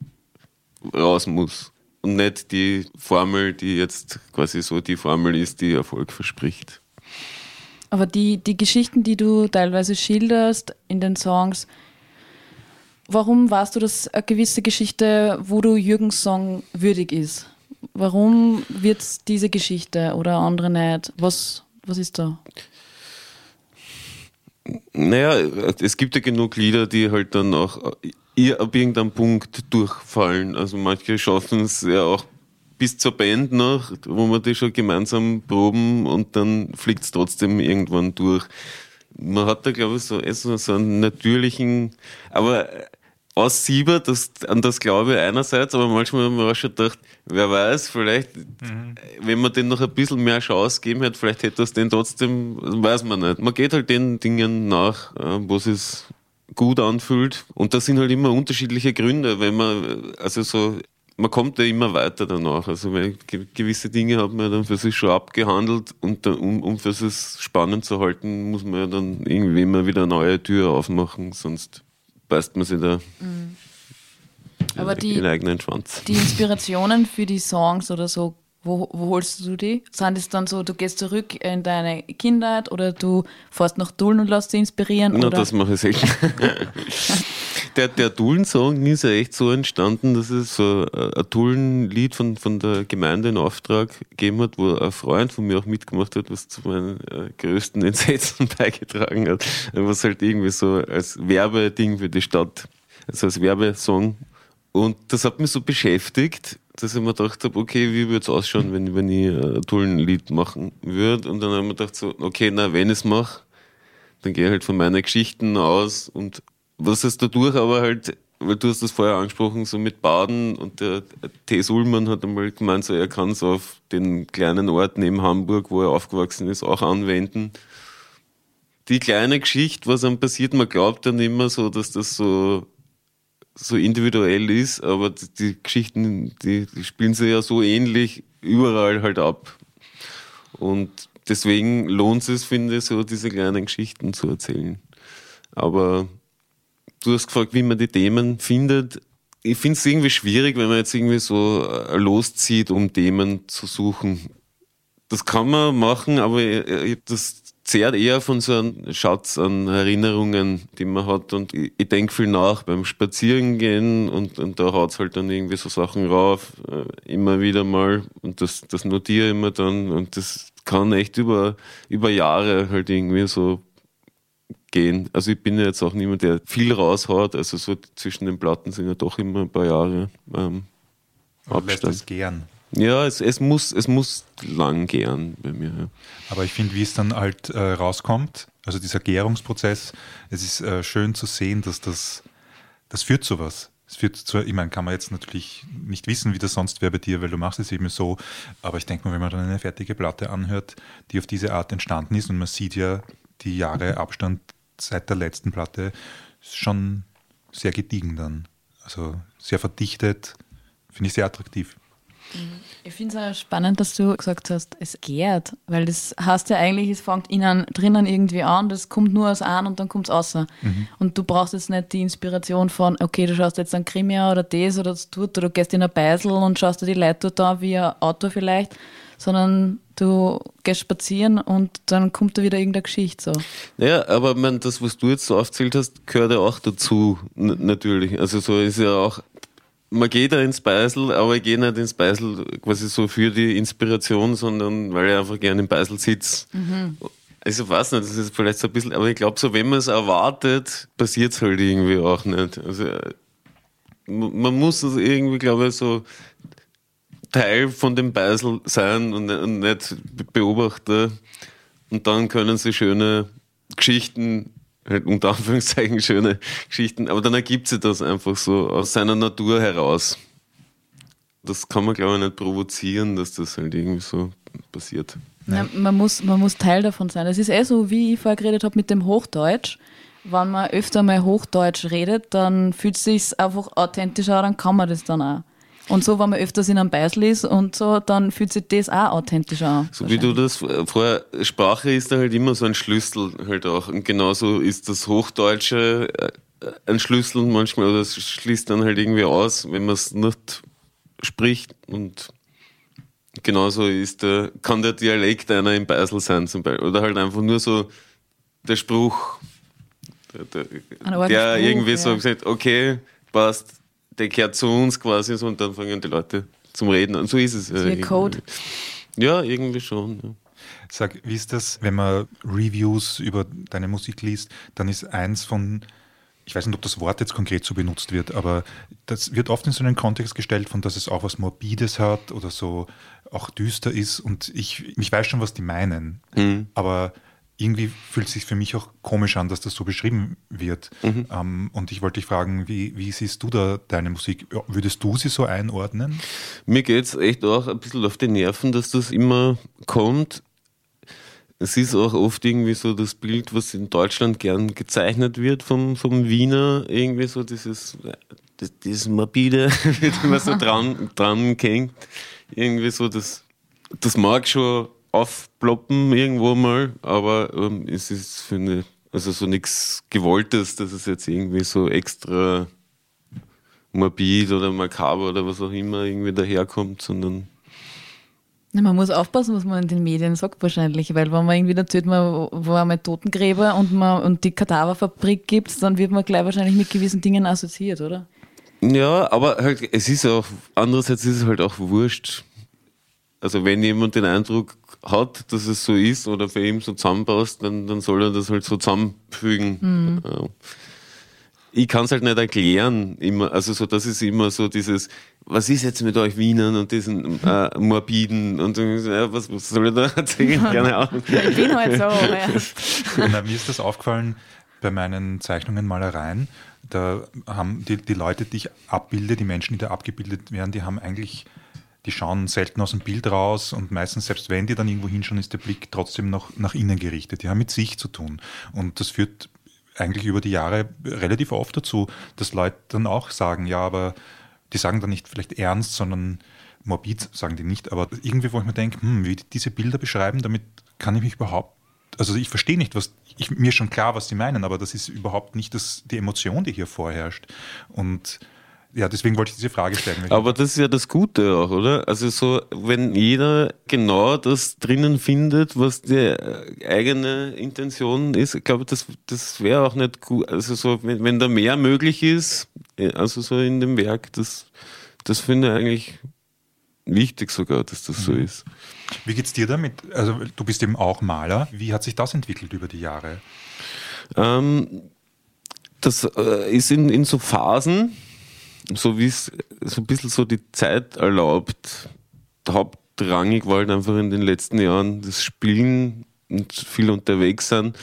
S4: raus muss. Und nicht die Formel, die jetzt quasi so die Formel ist, die Erfolg verspricht.
S2: Aber die, die Geschichten, die du teilweise schilderst in den Songs, warum warst du, dass eine gewisse Geschichte, wo du Jürgens Song würdig ist? Warum wird diese Geschichte oder andere nicht? Was, was ist da?
S4: Naja, es gibt ja genug Lieder, die halt dann auch ihr ab irgendeinem Punkt durchfallen. Also manche schaffen es ja auch bis zur Band noch, wo wir die schon gemeinsam proben und dann fliegt es trotzdem irgendwann durch. Man hat da, glaube ich, so, eh so, so einen natürlichen, aber aus Sieber, das, an das glaube ich einerseits, aber manchmal haben wir auch schon gedacht, wer weiß, vielleicht, wenn man den noch ein bisschen mehr Chance geben hätte, vielleicht hätte das den trotzdem, weiß man nicht. Man geht halt den Dingen nach, äh, wo es gut anfühlt. Und das sind halt immer unterschiedliche Gründe, wenn man, also so, man kommt ja immer weiter danach. Also gewisse Dinge hat man dann für sich schon abgehandelt und dann, um, um für sich spannend zu halten, muss man ja dann irgendwie immer wieder eine neue Tür aufmachen, sonst beißt man sich da
S2: Aber
S4: in den eigenen Schwanz.
S2: die Inspirationen für die Songs oder so, wo, wo holst du die? Sind es dann so, du gehst zurück in deine Kindheit oder du fährst nach Dullen und lässt dich inspirieren?
S4: Na,
S2: oder?
S4: das mache ich selten. (laughs) der der Dullen-Song ist ja echt so entstanden, dass es so ein ein Dullen-Lied von, von der Gemeinde in Auftrag gegeben hat, wo ein Freund von mir auch mitgemacht hat, was zu meinen äh, größten Entsetzen (laughs) beigetragen hat. Was halt irgendwie so als Werbeding für die Stadt, also als Werbesong. Und das hat mich so beschäftigt, dass ich mir gedacht habe, okay, wie würde es ausschauen, wenn, wenn ich ein Dullen-Lied machen würde? Und dann habe ich mir gedacht so, okay, na, wenn ich es mache, dann gehe ich halt von meinen Geschichten aus und was es dadurch aber halt, weil du hast das vorher angesprochen, so mit Baden und der T. Ullmann hat einmal gemeint, so er kann es auf den kleinen Ort neben Hamburg, wo er aufgewachsen ist, auch anwenden. Die kleine Geschichte, was einem passiert, man glaubt dann immer so, dass das so so individuell ist, aber die, Geschichten, die, die spielen sich ja so ähnlich überall halt ab. Und deswegen lohnt es, finde ich, so diese kleinen Geschichten zu erzählen. Aber du hast gefragt, wie man die Themen findet. Ich finde es irgendwie schwierig, wenn man jetzt irgendwie so äh, loszieht, um Themen zu suchen. Das kann man machen, aber ich- ich- das zehrt eher von so einem Schatz an Erinnerungen, die man hat. Und ich, ich denke viel nach beim Spazierengehen und, und da haut's halt dann irgendwie so Sachen rauf, äh, immer wieder mal. Und das, das notiere ich immer dann. Und das kann echt über, über Jahre halt irgendwie so gehen. Also ich bin ja jetzt auch niemand, der viel raushaut. Also so zwischen den Platten sind ja doch immer ein paar Jahre ähm,
S3: Du lässt
S4: Abstand.
S3: es gern.
S4: Ja, es, es, muss, es muss lang gären bei mir. Ja.
S3: Aber ich finde, wie es dann halt äh, rauskommt, also dieser Gärungsprozess, es ist äh, schön zu sehen, dass das, das führt zu was. Es führt zu, ich meine, kann man jetzt natürlich nicht wissen, wie das sonst wäre bei dir, weil du machst es eben so. Aber ich denke mal, wenn man dann eine fertige Platte anhört, die auf diese Art entstanden ist und man sieht ja die Jahre Abstand seit der letzten Platte, ist schon sehr gediegen dann. Also sehr verdichtet, finde ich sehr attraktiv.
S2: Ich finde es auch spannend, dass du gesagt hast, es gärt, weil das heißt ja eigentlich, es fängt innen drinnen irgendwie an, das kommt nur aus an und dann kommt es außer. Und du brauchst jetzt nicht die Inspiration von, okay, du schaust jetzt ein Krimi oder das oder das tut, oder du gehst in ein Beisel und schaust dir die Leute an, wie ein Auto vielleicht, sondern du gehst spazieren und dann kommt da wieder irgendeine Geschichte so.
S4: Naja, aber man, das, was du jetzt so aufzählt hast, gehört ja auch dazu, natürlich. Also so ist ja auch, man geht da ins Beisel, aber ich gehe nicht ins Beisel quasi so für die Inspiration, sondern weil ich einfach gerne im Beisel sitze. Also ich weiß nicht, das ist vielleicht so ein bisschen, aber ich glaube so, wenn man es erwartet, passiert es halt irgendwie auch nicht. Also man muss also irgendwie, glaube ich, so Teil von dem Beisel sein und, und nicht Beobachter. Und dann können sie schöne Geschichten, halt unter Anführungszeichen schöne Geschichten, aber dann ergibt sich das einfach so aus seiner Natur heraus. Das kann man, glaube ich, nicht provozieren, dass das halt irgendwie so passiert.
S2: Na, man, muss, man muss Teil davon sein. Das ist eh so, wie ich vorher geredet habe mit dem Hochdeutsch. Wenn man öfter mal Hochdeutsch redet, dann fühlt es sich einfach authentischer an, dann kann man das dann auch. Und so, wenn man öfters in einem Beisel ist und so, dann fühlt sich das auch authentischer an.
S4: So wie du das vorher, Sprache ist da halt immer so ein Schlüssel halt auch. Und genauso ist das Hochdeutsche äh, ein Schlüssel manchmal, oder es schließt dann halt irgendwie aus, wenn man es nicht spricht. Und genauso ist der, kann der Dialekt einer im Beisel sein zum Beispiel. Oder halt einfach nur so der Spruch, der, der, der
S2: Spruch,
S4: irgendwie so
S2: ja.
S4: gesagt, okay, passt, der gehört zu uns quasi so und dann fangen die Leute zum Reden an. So ist es. irgendwie.
S2: Code.
S4: Ja, irgendwie schon. Ja.
S3: Sag, wie ist das, wenn man Reviews über deine Musik liest, dann ist eins von, ich weiß nicht, ob das Wort jetzt konkret so benutzt wird, aber das wird oft in so einen Kontext gestellt, von dass es auch was Morbides hat oder so auch düster ist und ich, ich weiß schon, was die meinen, aber irgendwie fühlt es sich für mich auch komisch an, dass das so beschrieben wird. Ähm, und ich wollte dich fragen, wie, wie siehst du da deine Musik? Würdest du sie so einordnen?
S4: Mir geht's echt auch ein bisschen auf die Nerven, dass das immer kommt. Es ist auch oft irgendwie so das Bild, was in Deutschland gern gezeichnet wird vom, vom Wiener, irgendwie so dieses, das, dieses Morbide, (laughs) wird immer so dran, dran gehängt. Irgendwie so, das, das mag schon aufploppen irgendwo mal, aber ähm, es ist eine, also so nichts Gewolltes, dass es jetzt irgendwie so extra morbid oder makaber oder was auch immer irgendwie daherkommt, sondern
S2: man muss aufpassen, was man in den Medien sagt wahrscheinlich, weil wenn man irgendwie erzählt, man war einmal Totengräber und, man, und die Kadaverfabrik gibt dann wird man gleich wahrscheinlich mit gewissen Dingen assoziiert, oder?
S4: Ja, aber halt, es ist auch, andererseits ist es halt auch wurscht. Also wenn jemand den Eindruck hat, dass es so ist oder für ihn so zusammenpasst, dann, dann soll er das halt so zusammenfügen. Ja. Ich kann es halt nicht erklären, immer, also so, das ist immer so dieses, was ist jetzt mit euch Wienern und diesen äh, Morbiden und ja, was, was soll ich da erzählen? (laughs) Keine Ahnung.
S2: Ich bin halt so. ja.
S3: Na, mir ist das aufgefallen bei meinen Zeichnungen, Malereien. Da haben die, die Leute, die ich abbilde, die Menschen, die da abgebildet werden, die haben eigentlich, die schauen selten aus dem Bild raus und meistens, selbst wenn die dann irgendwo hinschauen, ist der Blick trotzdem noch nach innen gerichtet. Die haben mit sich zu tun. Und das führt eigentlich über die Jahre relativ oft dazu, dass Leute dann auch sagen, ja, aber die sagen dann nicht vielleicht ernst, sondern morbid sagen die nicht, aber irgendwie, wo ich mir denke, hm, wie die diese Bilder beschreiben, damit kann ich mich überhaupt, also ich verstehe nicht, was, ich, mir schon klar, was sie meinen, aber das ist überhaupt nicht das, die Emotion, die hier vorherrscht. Und ja, deswegen wollte ich diese Frage stellen.
S4: Aber das ist ja das Gute auch, oder? Also so, wenn jeder genau das drinnen findet, was die äh, eigene Intention ist, ich glaube, das, das wäre auch nicht gut. Also so, wenn, wenn da mehr möglich ist, äh, also so in dem Werk, das, das finde ich eigentlich wichtig sogar, dass das so ist.
S3: Wie geht's dir damit? Also du bist eben auch Maler. Wie hat sich das entwickelt über die Jahre?
S4: Ähm, das äh, ist in, in so Phasen, so wie es so ein bisschen so die Zeit erlaubt. Hauptrangig war halt einfach in den letzten Jahren das Spielen und viel unterwegs sein.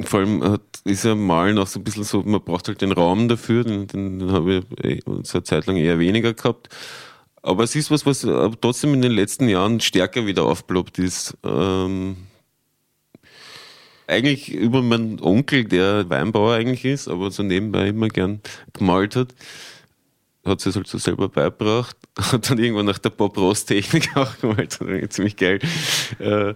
S4: Vor allem hat, ist ja Malen auch so ein bisschen so, man braucht halt den Raum dafür, den, den habe ich eh, eine Zeit lang eher weniger gehabt. Aber es ist was, was trotzdem in den letzten Jahren stärker wieder aufgeploppt ist. Ähm, eigentlich über meinen Onkel, der Weinbauer eigentlich ist, aber so nebenbei immer gern gemalt hat, hat sie es halt so selber beigebracht, (laughs) hat dann irgendwann nach der Bob-Ross-Technik (laughs) auch gemalt, ziemlich geil. Äh,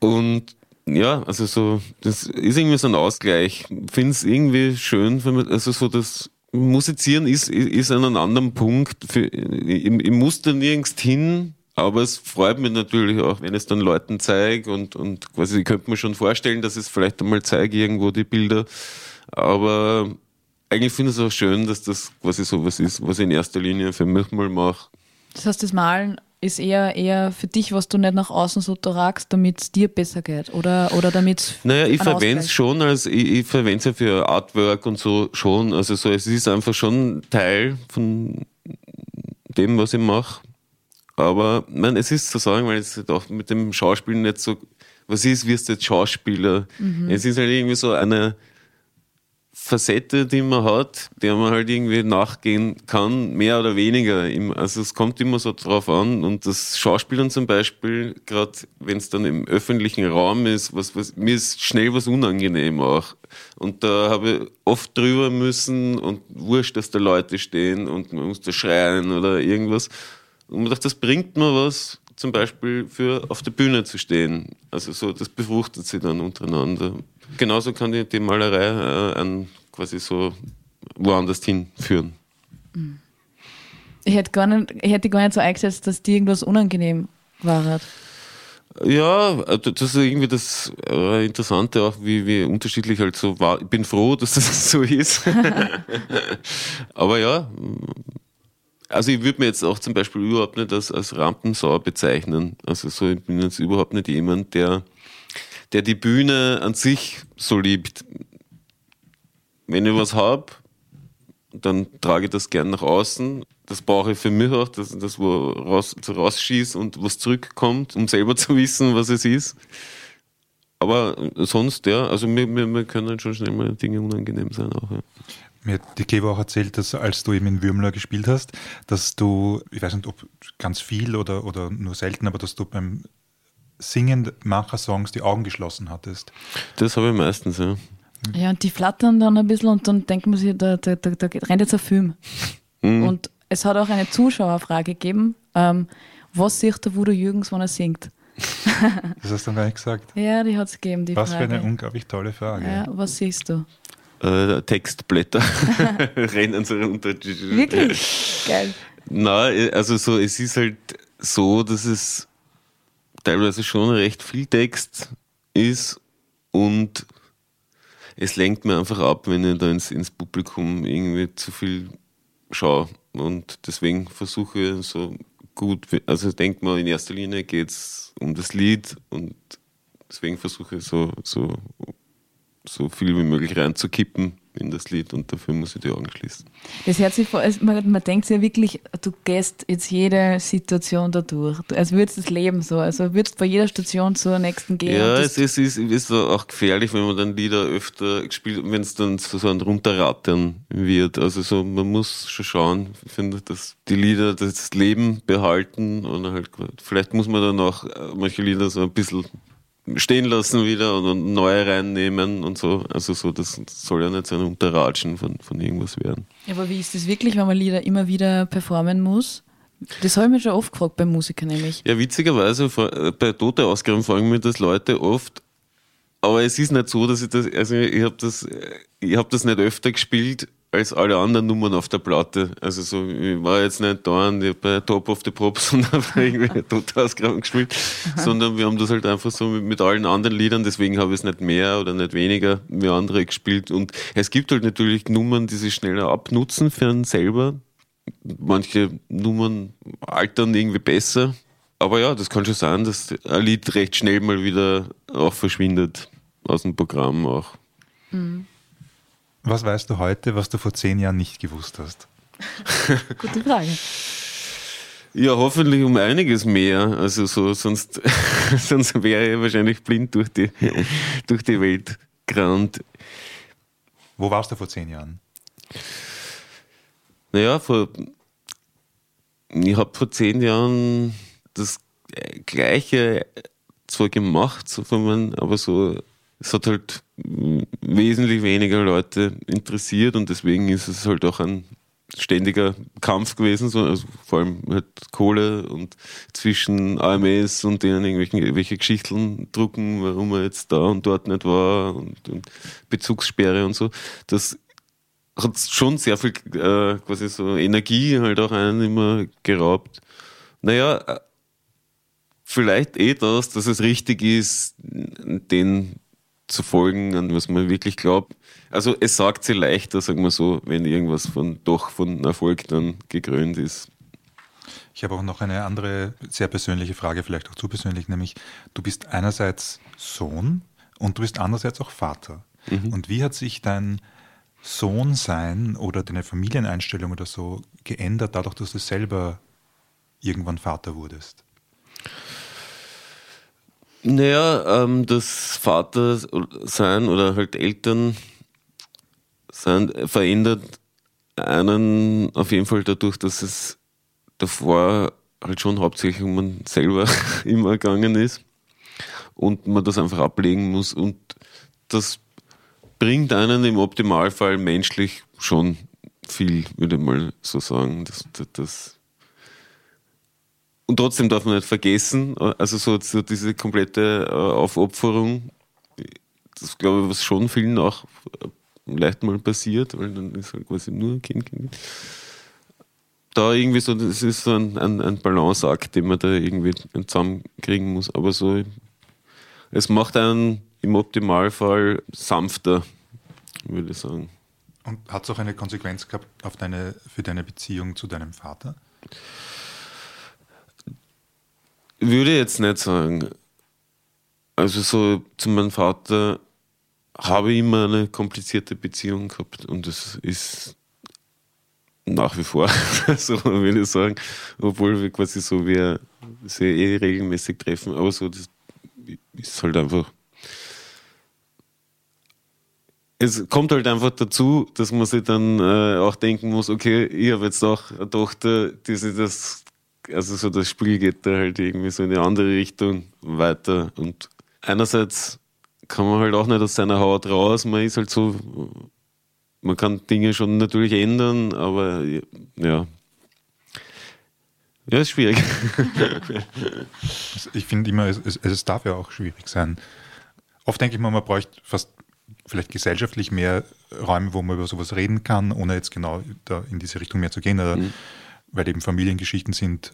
S4: und ja, also so, das ist irgendwie so ein Ausgleich. Finde es irgendwie schön, wenn man, also so das Musizieren ist, ist an einem anderen Punkt. Für, ich, ich muss da nirgends hin, aber es freut mich natürlich auch, wenn es dann Leuten zeige und, und quasi, ich könnte mir schon vorstellen, dass es vielleicht einmal zeige irgendwo die Bilder. Aber eigentlich finde ich es auch schön, dass das quasi so was ist, was ich in erster Linie für mich mal mache.
S2: Das heißt, das Malen ist eher, eher für dich, was du nicht nach außen so tragst, damit es dir besser geht oder, oder damit
S4: Naja, ich verwende es schon als, ich, ich verwende es ja für Artwork und so schon. Also so, es ist einfach schon Teil von dem, was ich mache. Aber man, es ist zu sagen, weil es halt auch mit dem Schauspielen nicht so, was ist, wirst du jetzt Schauspieler? Mhm. Es ist halt irgendwie so eine Facette, die man hat, der man halt irgendwie nachgehen kann, mehr oder weniger. Also es kommt immer so drauf an. Und das Schauspielern zum Beispiel, gerade wenn es dann im öffentlichen Raum ist, was, was, mir ist schnell was unangenehm auch. Und da habe ich oft drüber müssen und wurscht, dass da Leute stehen und man muss da schreien oder irgendwas. Und man dachte, das bringt mir was, zum Beispiel für auf der Bühne zu stehen. Also so, das befruchtet sich dann untereinander genauso kann die, die Malerei äh, an quasi so woanders hinführen.
S2: Ich hätte gar nicht, ich hätte gar nicht so eingesetzt, dass dir irgendwas unangenehm war.
S4: Ja, äh, das ist irgendwie das äh, Interessante auch, wie, wie unterschiedlich halt so war. Ich bin froh, dass das (laughs) so ist. (laughs) Aber ja, also ich würde mir jetzt auch zum Beispiel überhaupt nicht als, als Rampensau bezeichnen. Also so, ich bin jetzt überhaupt nicht jemand, der der die Bühne an sich so liebt. Wenn ich was habe, dann trage ich das gern nach außen. Das brauche ich für mich auch, dass das wo raus, rausschießt und was zurückkommt, um selber (laughs) zu wissen, was es ist. Aber sonst, ja, also mir, mir, mir können schon schnell mal Dinge unangenehm sein auch. Ja.
S3: Mir hat die Kevo auch erzählt, dass als du eben in Würmler gespielt hast, dass du, ich weiß nicht, ob ganz viel oder, oder nur selten, aber dass du beim singend mancher Songs die Augen geschlossen hattest.
S4: Das habe ich meistens, ja.
S2: Ja, und die flattern dann ein bisschen und dann denkt man sich, da, da, da, da rennt jetzt ein Film. Mhm. Und es hat auch eine Zuschauerfrage gegeben, ähm, was sieht der Voodoo Jürgens, wenn er singt?
S3: das hast du gar nicht gesagt. (laughs)
S2: Ja, die hat es gegeben, die
S3: Was
S2: Frage.
S3: für eine unglaublich tolle Frage.
S2: Ja, was siehst du?
S4: Äh, Textblätter (laughs) rennen so runter.
S2: Wirklich? Geil.
S4: Nein, also so, es ist halt so, dass es teilweise schon recht viel Text ist und es lenkt mir einfach ab, wenn ich da ins, ins Publikum irgendwie zu viel schaue. Und deswegen versuche ich so gut, also ich denke mal, in erster Linie geht es um das Lied und deswegen versuche ich so, so, so viel wie möglich reinzukippen in das Lied und dafür muss ich die Augen schließen.
S2: Das hört sich vor, man, man denkt ja wirklich, du gehst jetzt jede Situation da durch. Als würdest das Leben so, also würdest bei jeder Station zur nächsten gehen.
S4: Ja, es ist, ist, ist auch gefährlich, wenn man dann Lieder öfter gespielt, wenn es dann so ein Runterrattern wird. Also so, man muss schon schauen, ich finde, dass die Lieder das Leben behalten und halt, vielleicht muss man dann auch äh, manche Lieder so ein bisschen stehen lassen wieder und neue reinnehmen und so. Also so, das soll ja nicht so ein Unterratschen von, von irgendwas werden.
S2: Aber wie ist das wirklich, wenn man Lieder immer wieder performen muss? Das habe ich mir schon oft gefragt beim Musiker nämlich.
S4: Ja, witzigerweise äh, bei Tote Ausgaben fragen mir das Leute oft, aber es ist nicht so, dass ich das, also ich habe das, ich habe das nicht öfter gespielt, als alle anderen Nummern auf der Platte. Also so, ich war jetzt nicht da und bei Top of the Pops (laughs) und habe irgendwie Totausgraben gespielt, sondern wir haben das halt einfach so mit, mit, allen anderen Liedern, deswegen habe ich es nicht mehr oder nicht weniger wie andere gespielt. Und es gibt halt natürlich Nummern, die sich schneller abnutzen für einen selber. Manche Nummern altern irgendwie besser. Aber ja, das kann schon sein, dass ein Lied recht schnell mal wieder auch verschwindet. aus dem Programm auch.
S3: Was weißt du heute, was du vor zehn Jahren nicht gewusst hast? (laughs)
S2: Gute Frage.
S4: Ja, hoffentlich um einiges mehr. Also so, sonst, (laughs) sonst wäre ich wahrscheinlich blind durch die, (laughs) durch die Welt gerannt.
S3: Wo warst du vor zehn Jahren?
S4: Naja, vor, ich habe vor zehn Jahren das Gleiche zwar gemacht, so von meinen, aber so, es hat halt wesentlich weniger Leute interessiert und deswegen ist es halt auch ein ständiger Kampf gewesen, so, also vor allem halt Kohle und zwischen AMS und denen irgendwelche, Geschichten drucken, warum er jetzt da und dort nicht war und, und Bezugssperre und so. Das hat schon sehr viel äh, quasi so Energie halt auch einen immer geraubt. Naja, äh, vielleicht eh das, dass es richtig ist, den zu folgen, an was man wirklich glaubt. Also es sagt sie leichter, sagen wir so, wenn irgendwas von doch von Erfolg dann gekrönt ist.
S3: Ich habe auch noch eine andere sehr persönliche Frage, vielleicht auch zu persönlich, nämlich du bist einerseits Sohn und du bist andererseits auch Vater. Mhm. Und wie hat sich dein Sohn sein oder deine Familieneinstellung oder so geändert, dadurch, dass du selber irgendwann Vater wurdest?
S4: Naja, ähm, das Vatersein oder halt Eltern sein verändert einen auf jeden Fall dadurch, dass es davor halt schon hauptsächlich um man selber (laughs) immer gegangen ist und man das einfach ablegen muss und das bringt einen im Optimalfall menschlich schon viel, würde ich mal so sagen. Das, das, das und trotzdem darf man nicht vergessen, also so, so diese komplette äh, Aufopferung, das glaube ich, was schon vielen auch äh, leicht mal passiert, weil dann ist halt quasi nur ein Kind. kind. Da irgendwie so, das ist so ein, ein, ein Balanceakt, den man da irgendwie zusammenkriegen muss. Aber so, es macht einen im Optimalfall sanfter, würde ich sagen.
S3: Und hat es auch eine Konsequenz gehabt auf deine, für deine Beziehung zu deinem Vater?
S4: Würde jetzt nicht sagen. Also so zu meinem Vater habe ich immer eine komplizierte Beziehung gehabt und das ist nach wie vor so, würde ich sagen. Obwohl wir quasi so wir sie eh regelmäßig treffen, aber so das ist halt einfach es kommt halt einfach dazu, dass man sich dann äh, auch denken muss, okay, ich habe jetzt auch eine Tochter, die sich das also so das Spiel geht da halt irgendwie so in die andere Richtung weiter. Und einerseits kann man halt auch nicht aus seiner Haut raus, man ist halt so, man kann Dinge schon natürlich ändern, aber ja. Ja, ist schwierig.
S3: ich finde immer, es, es, es darf ja auch schwierig sein. Oft denke ich mal, man bräuchte fast vielleicht gesellschaftlich mehr Räume, wo man über sowas reden kann, ohne jetzt genau da in diese Richtung mehr zu gehen. Mhm weil eben Familiengeschichten sind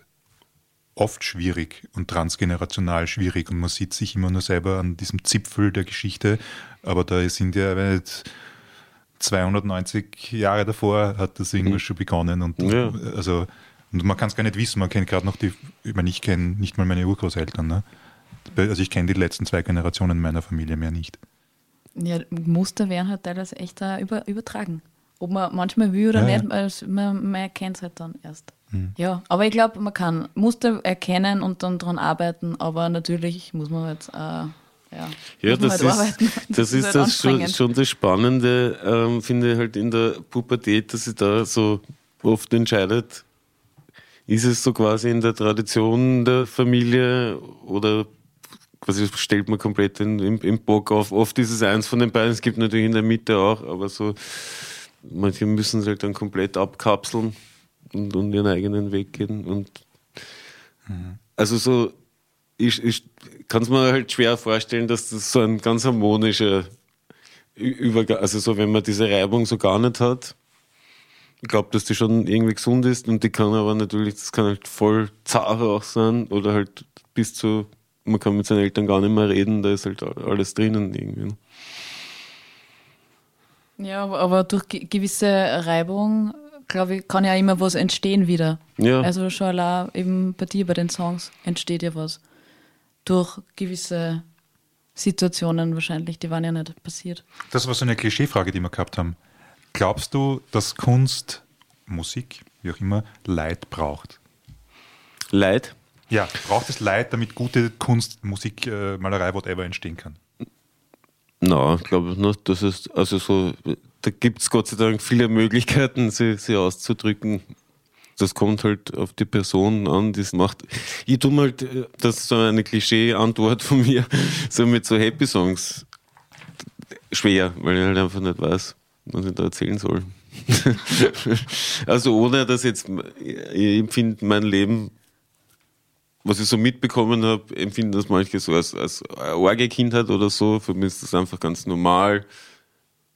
S3: oft schwierig und transgenerational schwierig und man sieht sich immer nur selber an diesem Zipfel der Geschichte, aber da sind ja jetzt 290 Jahre davor hat das irgendwas mhm. schon begonnen und ja. also und man kann es gar nicht wissen, man kennt gerade noch die, ich meine, ich kenne nicht mal meine Urgroßeltern, ne? also ich kenne die letzten zwei Generationen meiner Familie mehr nicht.
S2: Ja, Muster werden halt teilweise echt über, übertragen. Ob man manchmal will oder ja, nicht, also man, man erkennt es halt dann erst. Mhm. Ja, aber ich glaube, man kann Muster erkennen und dann daran arbeiten, aber natürlich muss man jetzt halt, äh, ja,
S4: ja das, halt ist, (laughs) das, das, ist halt das schon, schon, das Spannende, ähm, finde ich halt in der Pubertät, dass sich da so oft entscheidet, ist es so quasi in der Tradition der Familie oder quasi stellt man komplett im, im Bock auf. Oft ist es eins von den beiden, es gibt natürlich in der Mitte auch, aber so manche müssen es halt dann komplett abkapseln und, und ihren eigenen Weg gehen. Und mhm. also so, ich, ich kann es mir halt schwer vorstellen, dass das so ein ganz harmonischer Übergang, also so, wenn man diese Reibung so gar nicht hat. Ich glaube, dass die schon irgendwie gesund ist und die kann aber natürlich, das kann halt voll zart auch sein oder halt bis zu, man kann mit seinen Eltern gar nicht mehr reden, da ist halt alles drinnen irgendwie.
S2: Ja, aber, durch gewisse Reibung, glaube ich, kann ja immer was entstehen wieder. Ja. Also schon allein eben bei dir, bei den Songs, entsteht ja was. Durch gewisse Situationen wahrscheinlich, die waren ja nicht passiert.
S3: Das war so eine Klischeefrage, die wir gehabt haben. Glaubst du, dass Kunst, Musik, wie auch immer, Leid braucht?
S4: Leid?
S3: Ja, braucht es Leid, damit gute Kunst, Musik, Malerei, whatever entstehen kann?
S4: Na, ich glaube nicht, dass es, also so, da gibt es Gott sei Dank viele Möglichkeiten, sie, sie auszudrücken. Das kommt halt auf die Person an, die es macht. Ich tue halt, äh, das ist so eine Klischee-Antwort von mir, (laughs) so mit so Happy-Songs schwer, weil ich halt einfach nicht weiß, was ich da erzählen soll. (laughs) also ohne dass jetzt, ich empfinde mein Leben was ich so mitbekommen habe, empfinden das manche so als, als Orge-Kindheit oder so. Für mich ist das einfach ganz normal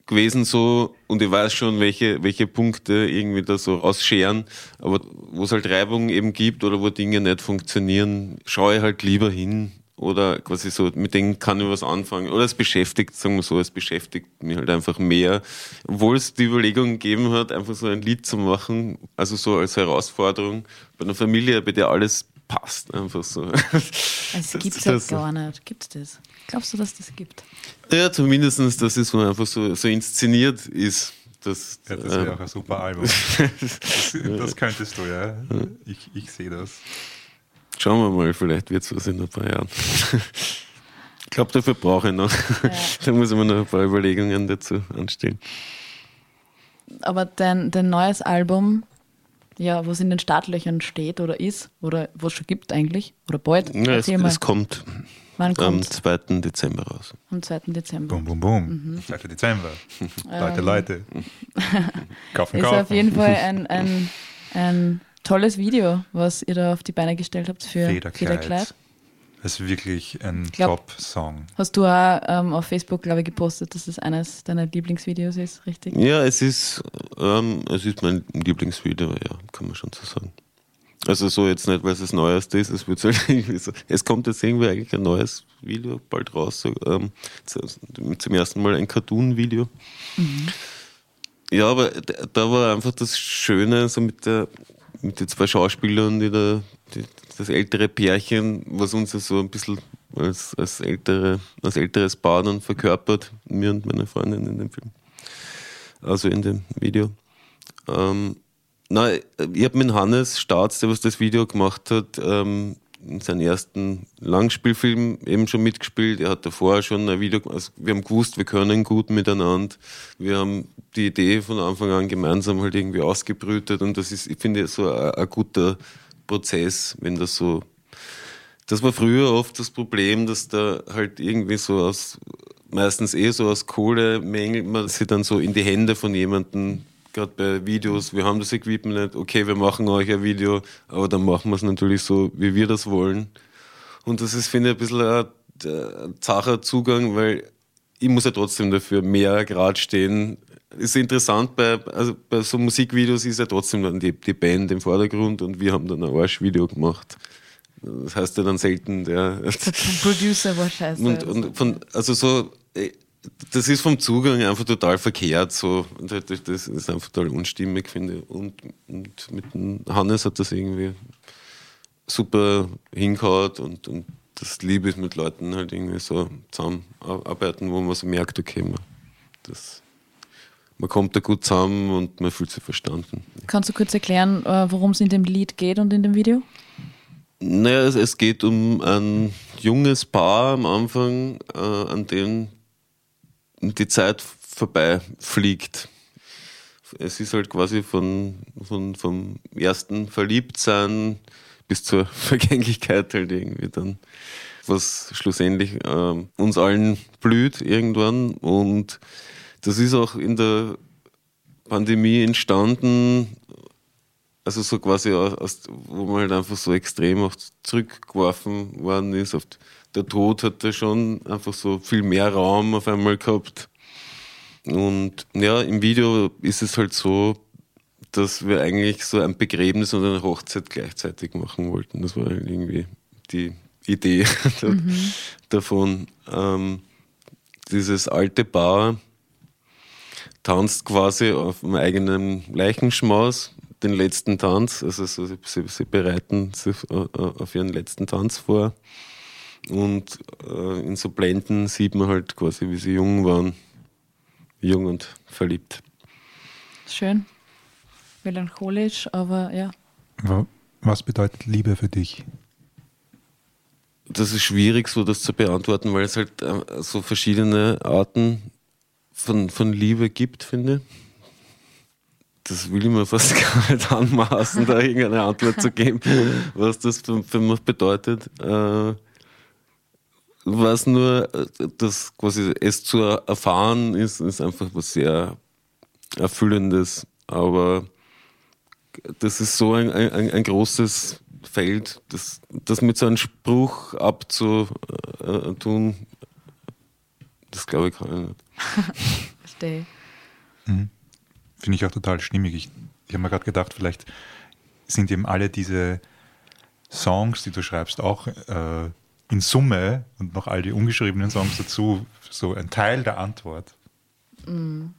S4: gewesen so und ich weiß schon, welche, welche Punkte irgendwie da so ausscheren. Aber wo es halt Reibung eben gibt oder wo Dinge nicht funktionieren, schaue ich halt lieber hin oder quasi so, mit denen kann ich was anfangen. Oder es beschäftigt, sagen wir so, es beschäftigt mich halt einfach mehr. Obwohl es die Überlegung gegeben hat, einfach so ein Lied zu machen, also so als Herausforderung bei einer Familie, bei der alles passt einfach so. (laughs)
S2: Es gibt es ja gar nicht. Gibt es das? Glaubst du, dass das gibt?
S4: Ja, zumindest, dass es so einfach so, so inszeniert ist. Das,
S3: ja, das wäre äh, auch ein super Album. (laughs) das, das, könntest du, ja. Ich, ich sehe das.
S4: Schauen wir mal, vielleicht wird es was in ein paar Jahren. ich glaube, dafür brauche ich noch. Ja. (laughs) da muss man noch ein paar Überlegungen dazu anstellen.
S2: Aber dein, dein neues Album ja, was in den Startlöchern steht oder ist oder was es schon gibt eigentlich oder bald.
S4: Ja, es, es, kommt Wann am 2. Dezember raus.
S2: Am 2. Dezember.
S3: Bum, bum, bum. Mhm. 2. Dezember. (laughs) Leute, ähm, Leute.
S2: kaufen, (laughs) kaufen. Ist auf jeden Fall ein, (laughs) ein, ein tolles Video, was ihr da auf die Beine gestellt habt für Federkleid. Federkleid.
S3: Das ist wirklich ein Top-Song.
S2: Hast du auch ähm, auf Facebook, glaube ich, gepostet, dass es eines deiner Lieblingsvideos ist, richtig?
S4: Ja, es ist, ähm, es ist mein Lieblingsvideo, ja, kann man schon so sagen. Also so jetzt nicht, weil es das Neueste ist, es wird halt (laughs) irgendwie so, es kommt jetzt irgendwie eigentlich ein neues Video bald raus, so, ähm, zum ersten Mal ein Cartoon-Video. Mhm. Ja, aber da war einfach das Schöne, so mit der, mit den zwei Schauspielern, die da das ältere Pärchen, was uns ja so ein bisschen als, als, ältere, als älteres Paar dann verkörpert, mir und meine Freundin in dem Film. Also in dem Video. Ähm, na, ich habe mit Hannes Staats, der was das Video gemacht hat, ähm, in seinem ersten Langspielfilm eben schon mitgespielt. Er hat davor schon ein Video, also wir haben gewusst, wir können gut miteinander. Wir haben die Idee von Anfang an gemeinsam halt irgendwie ausgebrütet und das ist, ich finde, so ein, ein guter Prozess, wenn das so. Das war früher oft das Problem, dass da halt irgendwie so aus, meistens eh so aus Kohle mängelt man sie dann so in die Hände von jemandem, gerade bei Videos, wir haben das Equipment nicht, okay, wir machen euch ein Video, aber dann machen wir es natürlich so, wie wir das wollen. Und das ist, finde ich, ein bisschen ein, ein zacher Zugang, weil ich muss ja trotzdem dafür mehr gerade stehen, ist interessant, bei, also bei so Musikvideos ist ja trotzdem dann die, die Band im Vordergrund und wir haben dann ein Arschvideo gemacht. Das heißt ja dann selten der,
S2: Producer war scheiße.
S4: Und, und von, also so, äh, das ist vom Zugang einfach total verkehrt. So. Das ist einfach total unstimmig, finde ich. Und, und mit Hannes hat das irgendwie super hingehaut und, und das Liebe ist mit Leuten halt irgendwie so zusammenarbeiten, wo man so merkt, okay, man, das man kommt da gut zusammen und man fühlt sich verstanden.
S2: Kannst du kurz erklären, äh, worum es in dem Lied geht und in dem Video?
S4: Naja, es geht um ein junges Paar am Anfang, äh, an dem die Zeit vorbeifliegt. Es ist halt quasi von, von, vom ersten Verliebtsein bis zur (laughs) Vergänglichkeit halt irgendwie dann, was schlussendlich äh, uns allen blüht irgendwann und das ist auch in der Pandemie entstanden, also so quasi aus, wo man halt einfach so extrem auch zurückgeworfen worden ist. Der Tod hat da schon einfach so viel mehr Raum auf einmal gehabt. Und ja, im Video ist es halt so, dass wir eigentlich so ein Begräbnis und eine Hochzeit gleichzeitig machen wollten. Das war halt irgendwie die Idee (laughs) mhm. davon. Ähm, dieses alte Paar, tanzt quasi auf dem eigenen Leichenschmaus den letzten Tanz. Also sie, sie bereiten sich auf ihren letzten Tanz vor. Und äh, in so Blenden sieht man halt quasi, wie sie jung waren. Jung und verliebt.
S2: Schön. Melancholisch, aber ja.
S3: Was bedeutet Liebe für dich?
S4: Das ist schwierig, so das zu beantworten, weil es halt äh, so verschiedene Arten von, von Liebe gibt, finde. Das will ich mir fast (laughs) gar nicht anmaßen, da irgendeine Antwort zu geben, (laughs) was das für, für mich bedeutet. Äh, was nur, das quasi es zu erfahren ist, ist einfach was sehr Erfüllendes. Aber das ist so ein, ein, ein großes Feld, das, das mit so einem Spruch abzutun, das glaube ich kann ich nicht. (laughs)
S2: Verstehe.
S3: Mhm. Finde ich auch total stimmig. Ich, ich habe mir gerade gedacht, vielleicht sind eben alle diese Songs, die du schreibst, auch äh, in Summe und noch all die ungeschriebenen Songs dazu so ein Teil der Antwort.
S2: Mhm.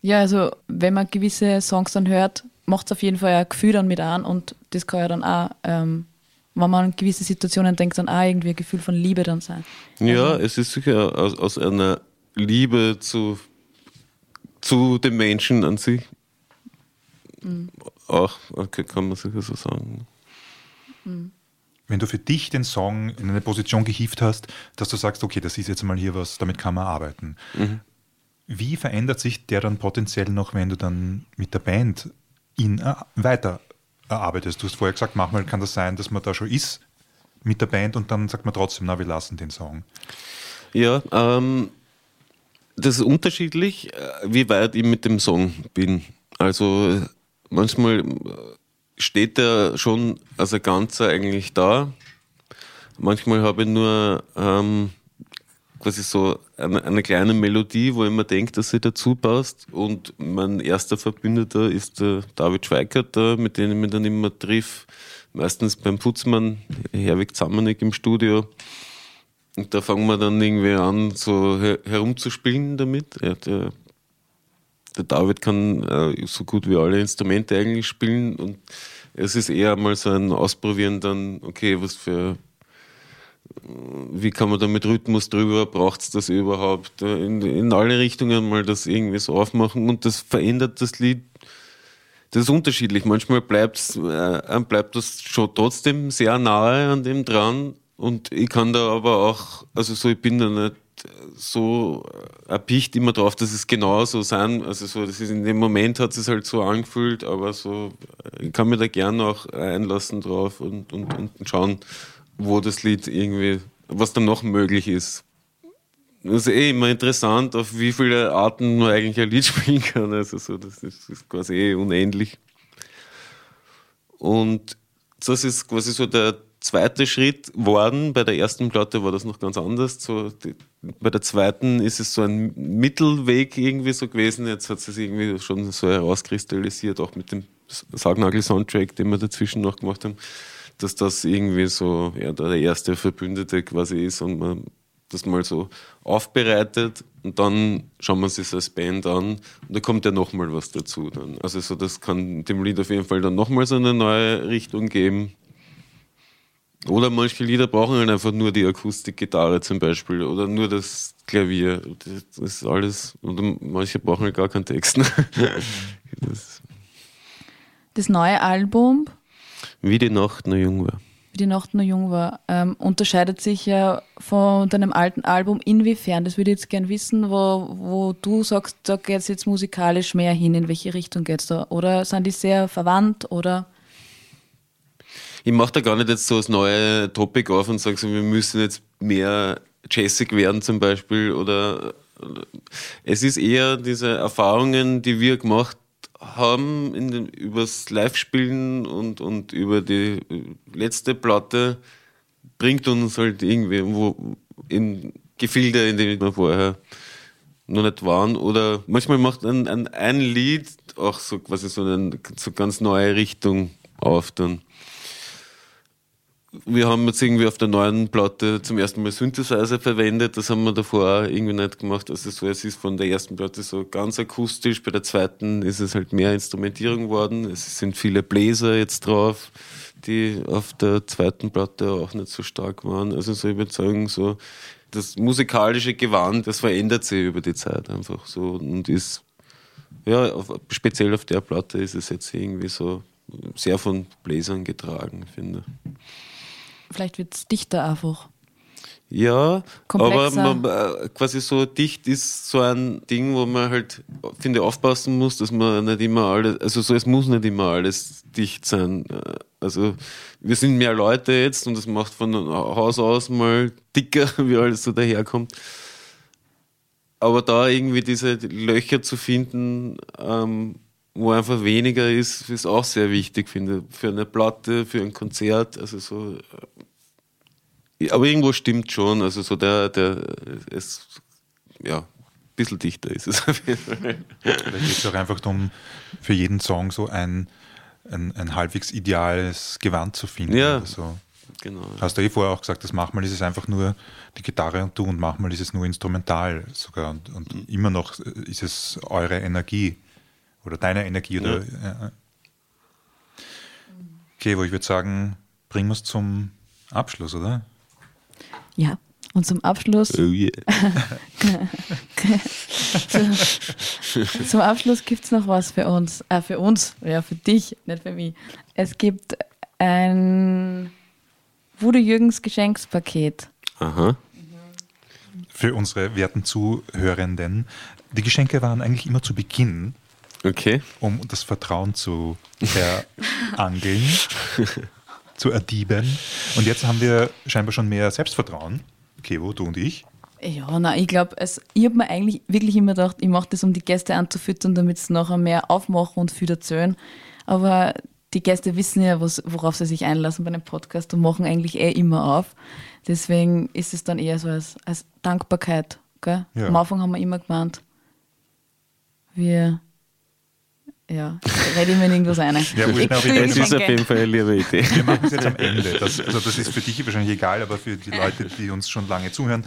S2: Ja, also wenn man gewisse Songs dann hört, macht es auf jeden Fall ein Gefühl dann mit an und das kann ja dann auch, ähm, wenn man an gewisse Situationen denkt, dann auch irgendwie ein Gefühl von Liebe dann sein.
S4: Ja, also, es ist sicher aus, aus einer Liebe zu, zu dem Menschen an sich. Mhm. Auch, okay, kann man sicher so sagen.
S3: Mhm. Wenn du für dich den Song in eine Position gehievt hast, dass du sagst, okay, das ist jetzt mal hier was, damit kann man arbeiten. Mhm. Wie verändert sich der dann potenziell noch, wenn du dann mit der Band ihn äh, weiter erarbeitest? Du hast vorher gesagt, manchmal kann das sein, dass man da schon ist mit der Band und dann sagt man trotzdem, na, wir lassen den Song.
S4: Ja, ähm, das ist unterschiedlich, äh, wie weit ich mit dem Song bin. Also manchmal steht er schon als ein Ganzer eigentlich da. Manchmal habe ich nur ähm, quasi so eine, eine, kleine Melodie, wo ich mir denke, dass sie dazu passt. Und mein erster Verbündeter ist der David Schweikert, da, mit dem ich mich dann immer triff. Meistens beim Putzmann, Herwig Zamenek im Studio. Und da fangen wir dann irgendwie an, so her herumzuspielen damit. Ja, der, der, David kann äh, so gut wie alle Instrumente eigentlich spielen und es ist eher mal so ein Ausprobieren dann, okay, was für wie kann man da mit Rhythmus drüber, braucht es das überhaupt? In, in alle Richtungen mal das irgendwie so aufmachen und das verändert das Lied. Das ist unterschiedlich. Manchmal bleibt's, äh, bleibt das schon trotzdem sehr nahe an dem dran und ich kann da aber auch, also so, ich bin da nicht so erpicht immer drauf, dass es genau so sein, also so, das ist in dem Moment hat es halt so angefühlt, aber so, ich kann mir da gerne auch einlassen drauf und, und, und schauen, wo das Lied irgendwie, was dann noch möglich ist. Das ist eh immer interessant, auf wie viele Arten man eigentlich ein Lied (laughs) spielen kann. Also so, das ist, ist quasi eh unendlich. Und das ist quasi so der zweite Schritt worden. Bei der ersten Platte war das noch ganz anders. So, die, bei der zweiten ist es so ein Mittelweg irgendwie so gewesen. Jetzt hat es irgendwie schon so herauskristallisiert, auch mit dem Sargnagel-Soundtrack, den wir dazwischen noch gemacht haben, dass das irgendwie so ja, der erste Verbündete quasi ist und man das mal so aufbereitet und dann schauen wir sich als Band an und da kommt ja nochmal was dazu dann. Also so, das kann dem Lied auf jeden Fall dann nochmal so eine neue Richtung geben. Oder manche Lieder brauchen halt einfach nur die Akustikgitarre zum Beispiel oder nur das Klavier. Das ist alles. Und manche brauchen halt gar keinen Text. (laughs)
S2: das, das neue Album.
S4: Wie die Nacht noch jung war.
S2: Wie die Nacht noch jung war, ähm, unterscheidet sich ja von deinem alten Album inwiefern? Das würde ich jetzt gern wissen, wo, wo du sagst, da geht es jetzt musikalisch mehr hin, in welche Richtung geht es da? Oder sind die sehr verwandt oder?
S4: Ich mache da gar nicht jetzt so das neue Topic auf und sage so, wir müssen jetzt mehr jazzig werden zum Beispiel oder es ist eher diese Erfahrungen, die wir gemacht haben in den, übers Live-Spielen und, und über die letzte Platte bringt uns halt irgendwie wo in Gefilde, in denen wir vorher noch nicht waren. Oder manchmal macht ein, ein, ein Lied auch so quasi so eine so ganz neue Richtung auf dann. Wir haben jetzt irgendwie auf der neuen Platte zum ersten Mal Synthesizer verwendet. Das haben wir davor irgendwie nicht gemacht. Also so, es ist von der ersten Platte so ganz akustisch. Bei der zweiten ist es halt mehr Instrumentierung geworden. Es sind viele Bläser jetzt drauf, die auf der zweiten Platte auch nicht so stark waren. Also so, ich würde sagen, so das musikalische Gewand, das verändert sich über die Zeit einfach so und ist ja, auf, speziell auf der Platte ist es jetzt irgendwie so sehr von Bläsern getragen, finde ich.
S2: Vielleicht wird es dichter einfach.
S4: Ja,
S2: Komplexer.
S4: aber man, äh, quasi so dicht ist so ein Ding, wo man halt, finde ich, aufpassen muss, dass man nicht immer alles, also so, es muss nicht immer alles dicht sein. Äh, Also wir sind mehr Leute jetzt und das macht von Haus aus mal dicker, (laughs) wie alles so daherkommt. Aber da irgendwie diese Löcher zu finden, ähm, wo einfach weniger ist, ist auch sehr wichtig, finde ich. Für eine Platte, für ein Konzert, also so. Äh, Aber irgendwo stimmt schon, also so der, der, es, ja, ein bisschen dichter ist es auf jeden Fall.
S3: Vielleicht geht es auch einfach darum, für jeden Song so ein, ein, ein halbwegs ideales Gewand zu finden.
S4: Ja.
S3: So.
S4: Genau.
S3: Hast du eh vorher auch gesagt, dass manchmal ist es einfach nur die Gitarre und du und manchmal ist es nur instrumental sogar. Und, und
S4: Mhm.
S3: immer noch ist es eure Energie oder deine Energie. Oder, ja. Okay, wo ich würde sagen, bringen wir es zum Abschluss, oder?
S2: Ja. Und zum Abschluss,
S4: Oh yeah. (laughs)
S2: zum Abschluss gibt es noch was für uns. Äh, für uns, ja, für dich, nicht für mich. Es gibt ein Wude Jürgens Geschenkspaket.
S4: Aha.
S3: Für unsere werten Zuhörenden. Die Geschenke waren eigentlich immer zu Beginn,
S4: Okay.
S3: um das Vertrauen zu verangeln, (laughs) zu erdieben. Und jetzt haben wir scheinbar schon mehr Selbstvertrauen. Kevo, du und ich.
S2: Ja, na, ich glaube, ich habe mir eigentlich wirklich immer gedacht, ich mache das, um die Gäste anzufüttern, damit sie nachher mehr aufmachen und viel erzählen. Aber die Gäste wissen ja, was, worauf sie sich einlassen bei einem Podcast und machen eigentlich eh immer auf. Deswegen ist es dann eher so als, als Dankbarkeit. Gell?
S3: Ja.
S2: Am Anfang haben wir immer gemeint, wir, ja, rede ich mir in irgendwas ein.
S3: Ja,
S2: Ich
S3: ich-
S4: Es ist auf jeden Fall eine liebe Idee.
S3: Wir machen es jetzt am Ende. Das, also das ist für dich wahrscheinlich egal, aber für die Leute, die uns schon lange zuhören,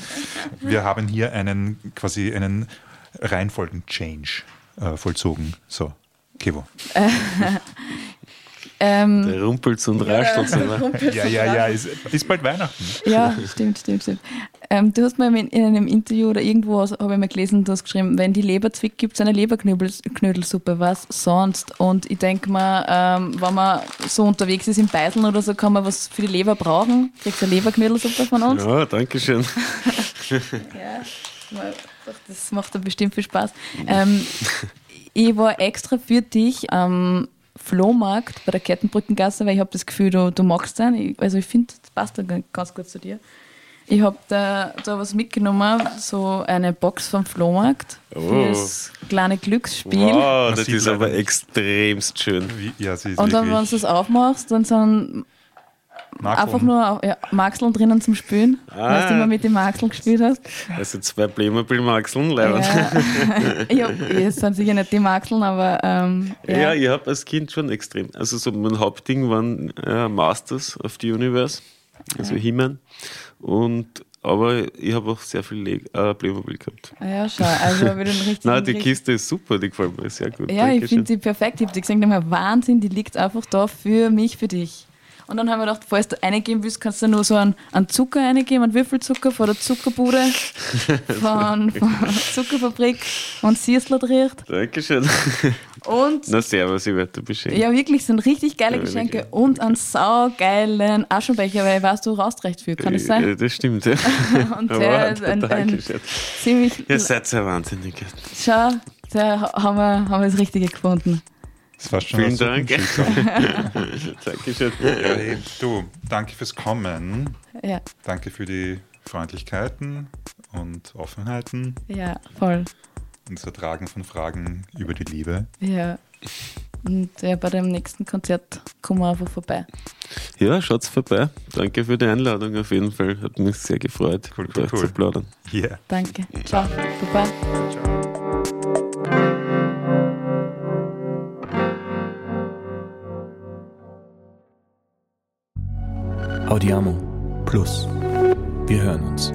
S3: wir haben hier einen quasi einen Reihenfolgen-Change äh, vollzogen. So, Kevo. (laughs)
S2: Ähm,
S4: Der rumpelt und raschelt. so, ne?
S3: Ja, ja, ja, ist, ist bald Weihnachten.
S2: Ja, stimmt, stimmt, stimmt. Ähm, du hast mal in, in einem Interview oder irgendwo habe ich mal gelesen, du hast geschrieben, wenn die Leber zwickt, gibt es eine Leberknödelsuppe, was sonst? Und ich denke mal, ähm, wenn man so unterwegs ist im Beiseln oder so, kann man was für die Leber brauchen. Kriegst du eine Leberknödelsuppe von uns?
S4: Ja, danke schön. (laughs)
S2: Ja, das macht dann bestimmt viel Spaß. Ähm, ich war extra für dich am Flohmarkt bei der Kettenbrückengasse, weil ich habe das Gefühl, du, du magst den. Ich, also ich finde, das passt dann ganz gut zu dir. Ich habe da, da was mitgenommen, so eine Box vom Flohmarkt
S4: Oh.
S2: fürs kleine Glücksspiel.
S4: Wow,
S3: Man
S4: das
S3: sieht
S4: ist aber extremst schön.
S3: Wie, ja, sie ist
S2: Und dann, wenn du das aufmachst, dann sind
S3: Nachkommen.
S2: einfach nur ja, Maxeln drinnen zum Spülen,
S4: Ah.
S2: weil du immer mit den Maxeln gespielt hast.
S4: Also zwei Playmobil-Maxeln, leider.
S2: Ja. (laughs) es sind sicher nicht die Maxeln, aber ähm,
S4: Ja,
S2: ja.
S4: ich habe als Kind schon extrem. Also so mein Hauptding waren äh, Masters of the Universe, also He-Man. Und aber ich habe auch sehr viel Le äh, Playmobil gehabt.
S2: ja, schau, also wenn du (laughs) einen richtigen
S4: Nein, die Kiste ist super, die gefällt mir sehr gut.
S2: Ja, ich
S4: Dankeschön.
S2: finde sie perfekt. Ich habe die gesagt, Wahnsinn, die liegt einfach da für mich, für dich. Und dann haben wir gedacht, falls du eingeben willst, kannst du nur so einen, einen Zucker eingeben, einen Würfelzucker von der Zuckerbude, (laughs) von, von der Zuckerfabrik und Siersler riecht.
S4: Dankeschön.
S2: Und
S4: Na, servus, ich werde beschenkt.
S2: ja, wirklich, sind richtig geile
S4: Ja,
S2: Geschenke
S4: wirklich.
S2: und einen saugeilen Aschenbecher, weil ich weiß, du raust recht viel, kann das sein?
S4: Ja, das stimmt, ja. (laughs)
S2: Und der ist ein, ein ziemlich.
S4: Ihr seid sehr wahnsinnig.
S2: Schau, da haben wir, haben wir das Richtige gefunden.
S3: Das war schon
S4: Vielen Dank. (laughs) Dankeschön.
S3: Ja, hey, du, danke fürs Kommen.
S2: Ja,
S3: Danke für die Freundlichkeiten und Offenheiten
S2: ja, voll.
S3: und das Ertragen von Fragen über die Liebe.
S2: Ja. Und ja, bei dem nächsten Konzert kommen wir einfach vorbei.
S4: Ja, schaut's vorbei. Danke für die Einladung auf jeden Fall. Hat mich sehr gefreut,
S3: Cool, cool,
S4: euch
S3: cool.
S4: zu plaudern.
S3: Yeah.
S2: Danke. Ciao. Baba.
S1: Audiamo Plus. Wir hören uns.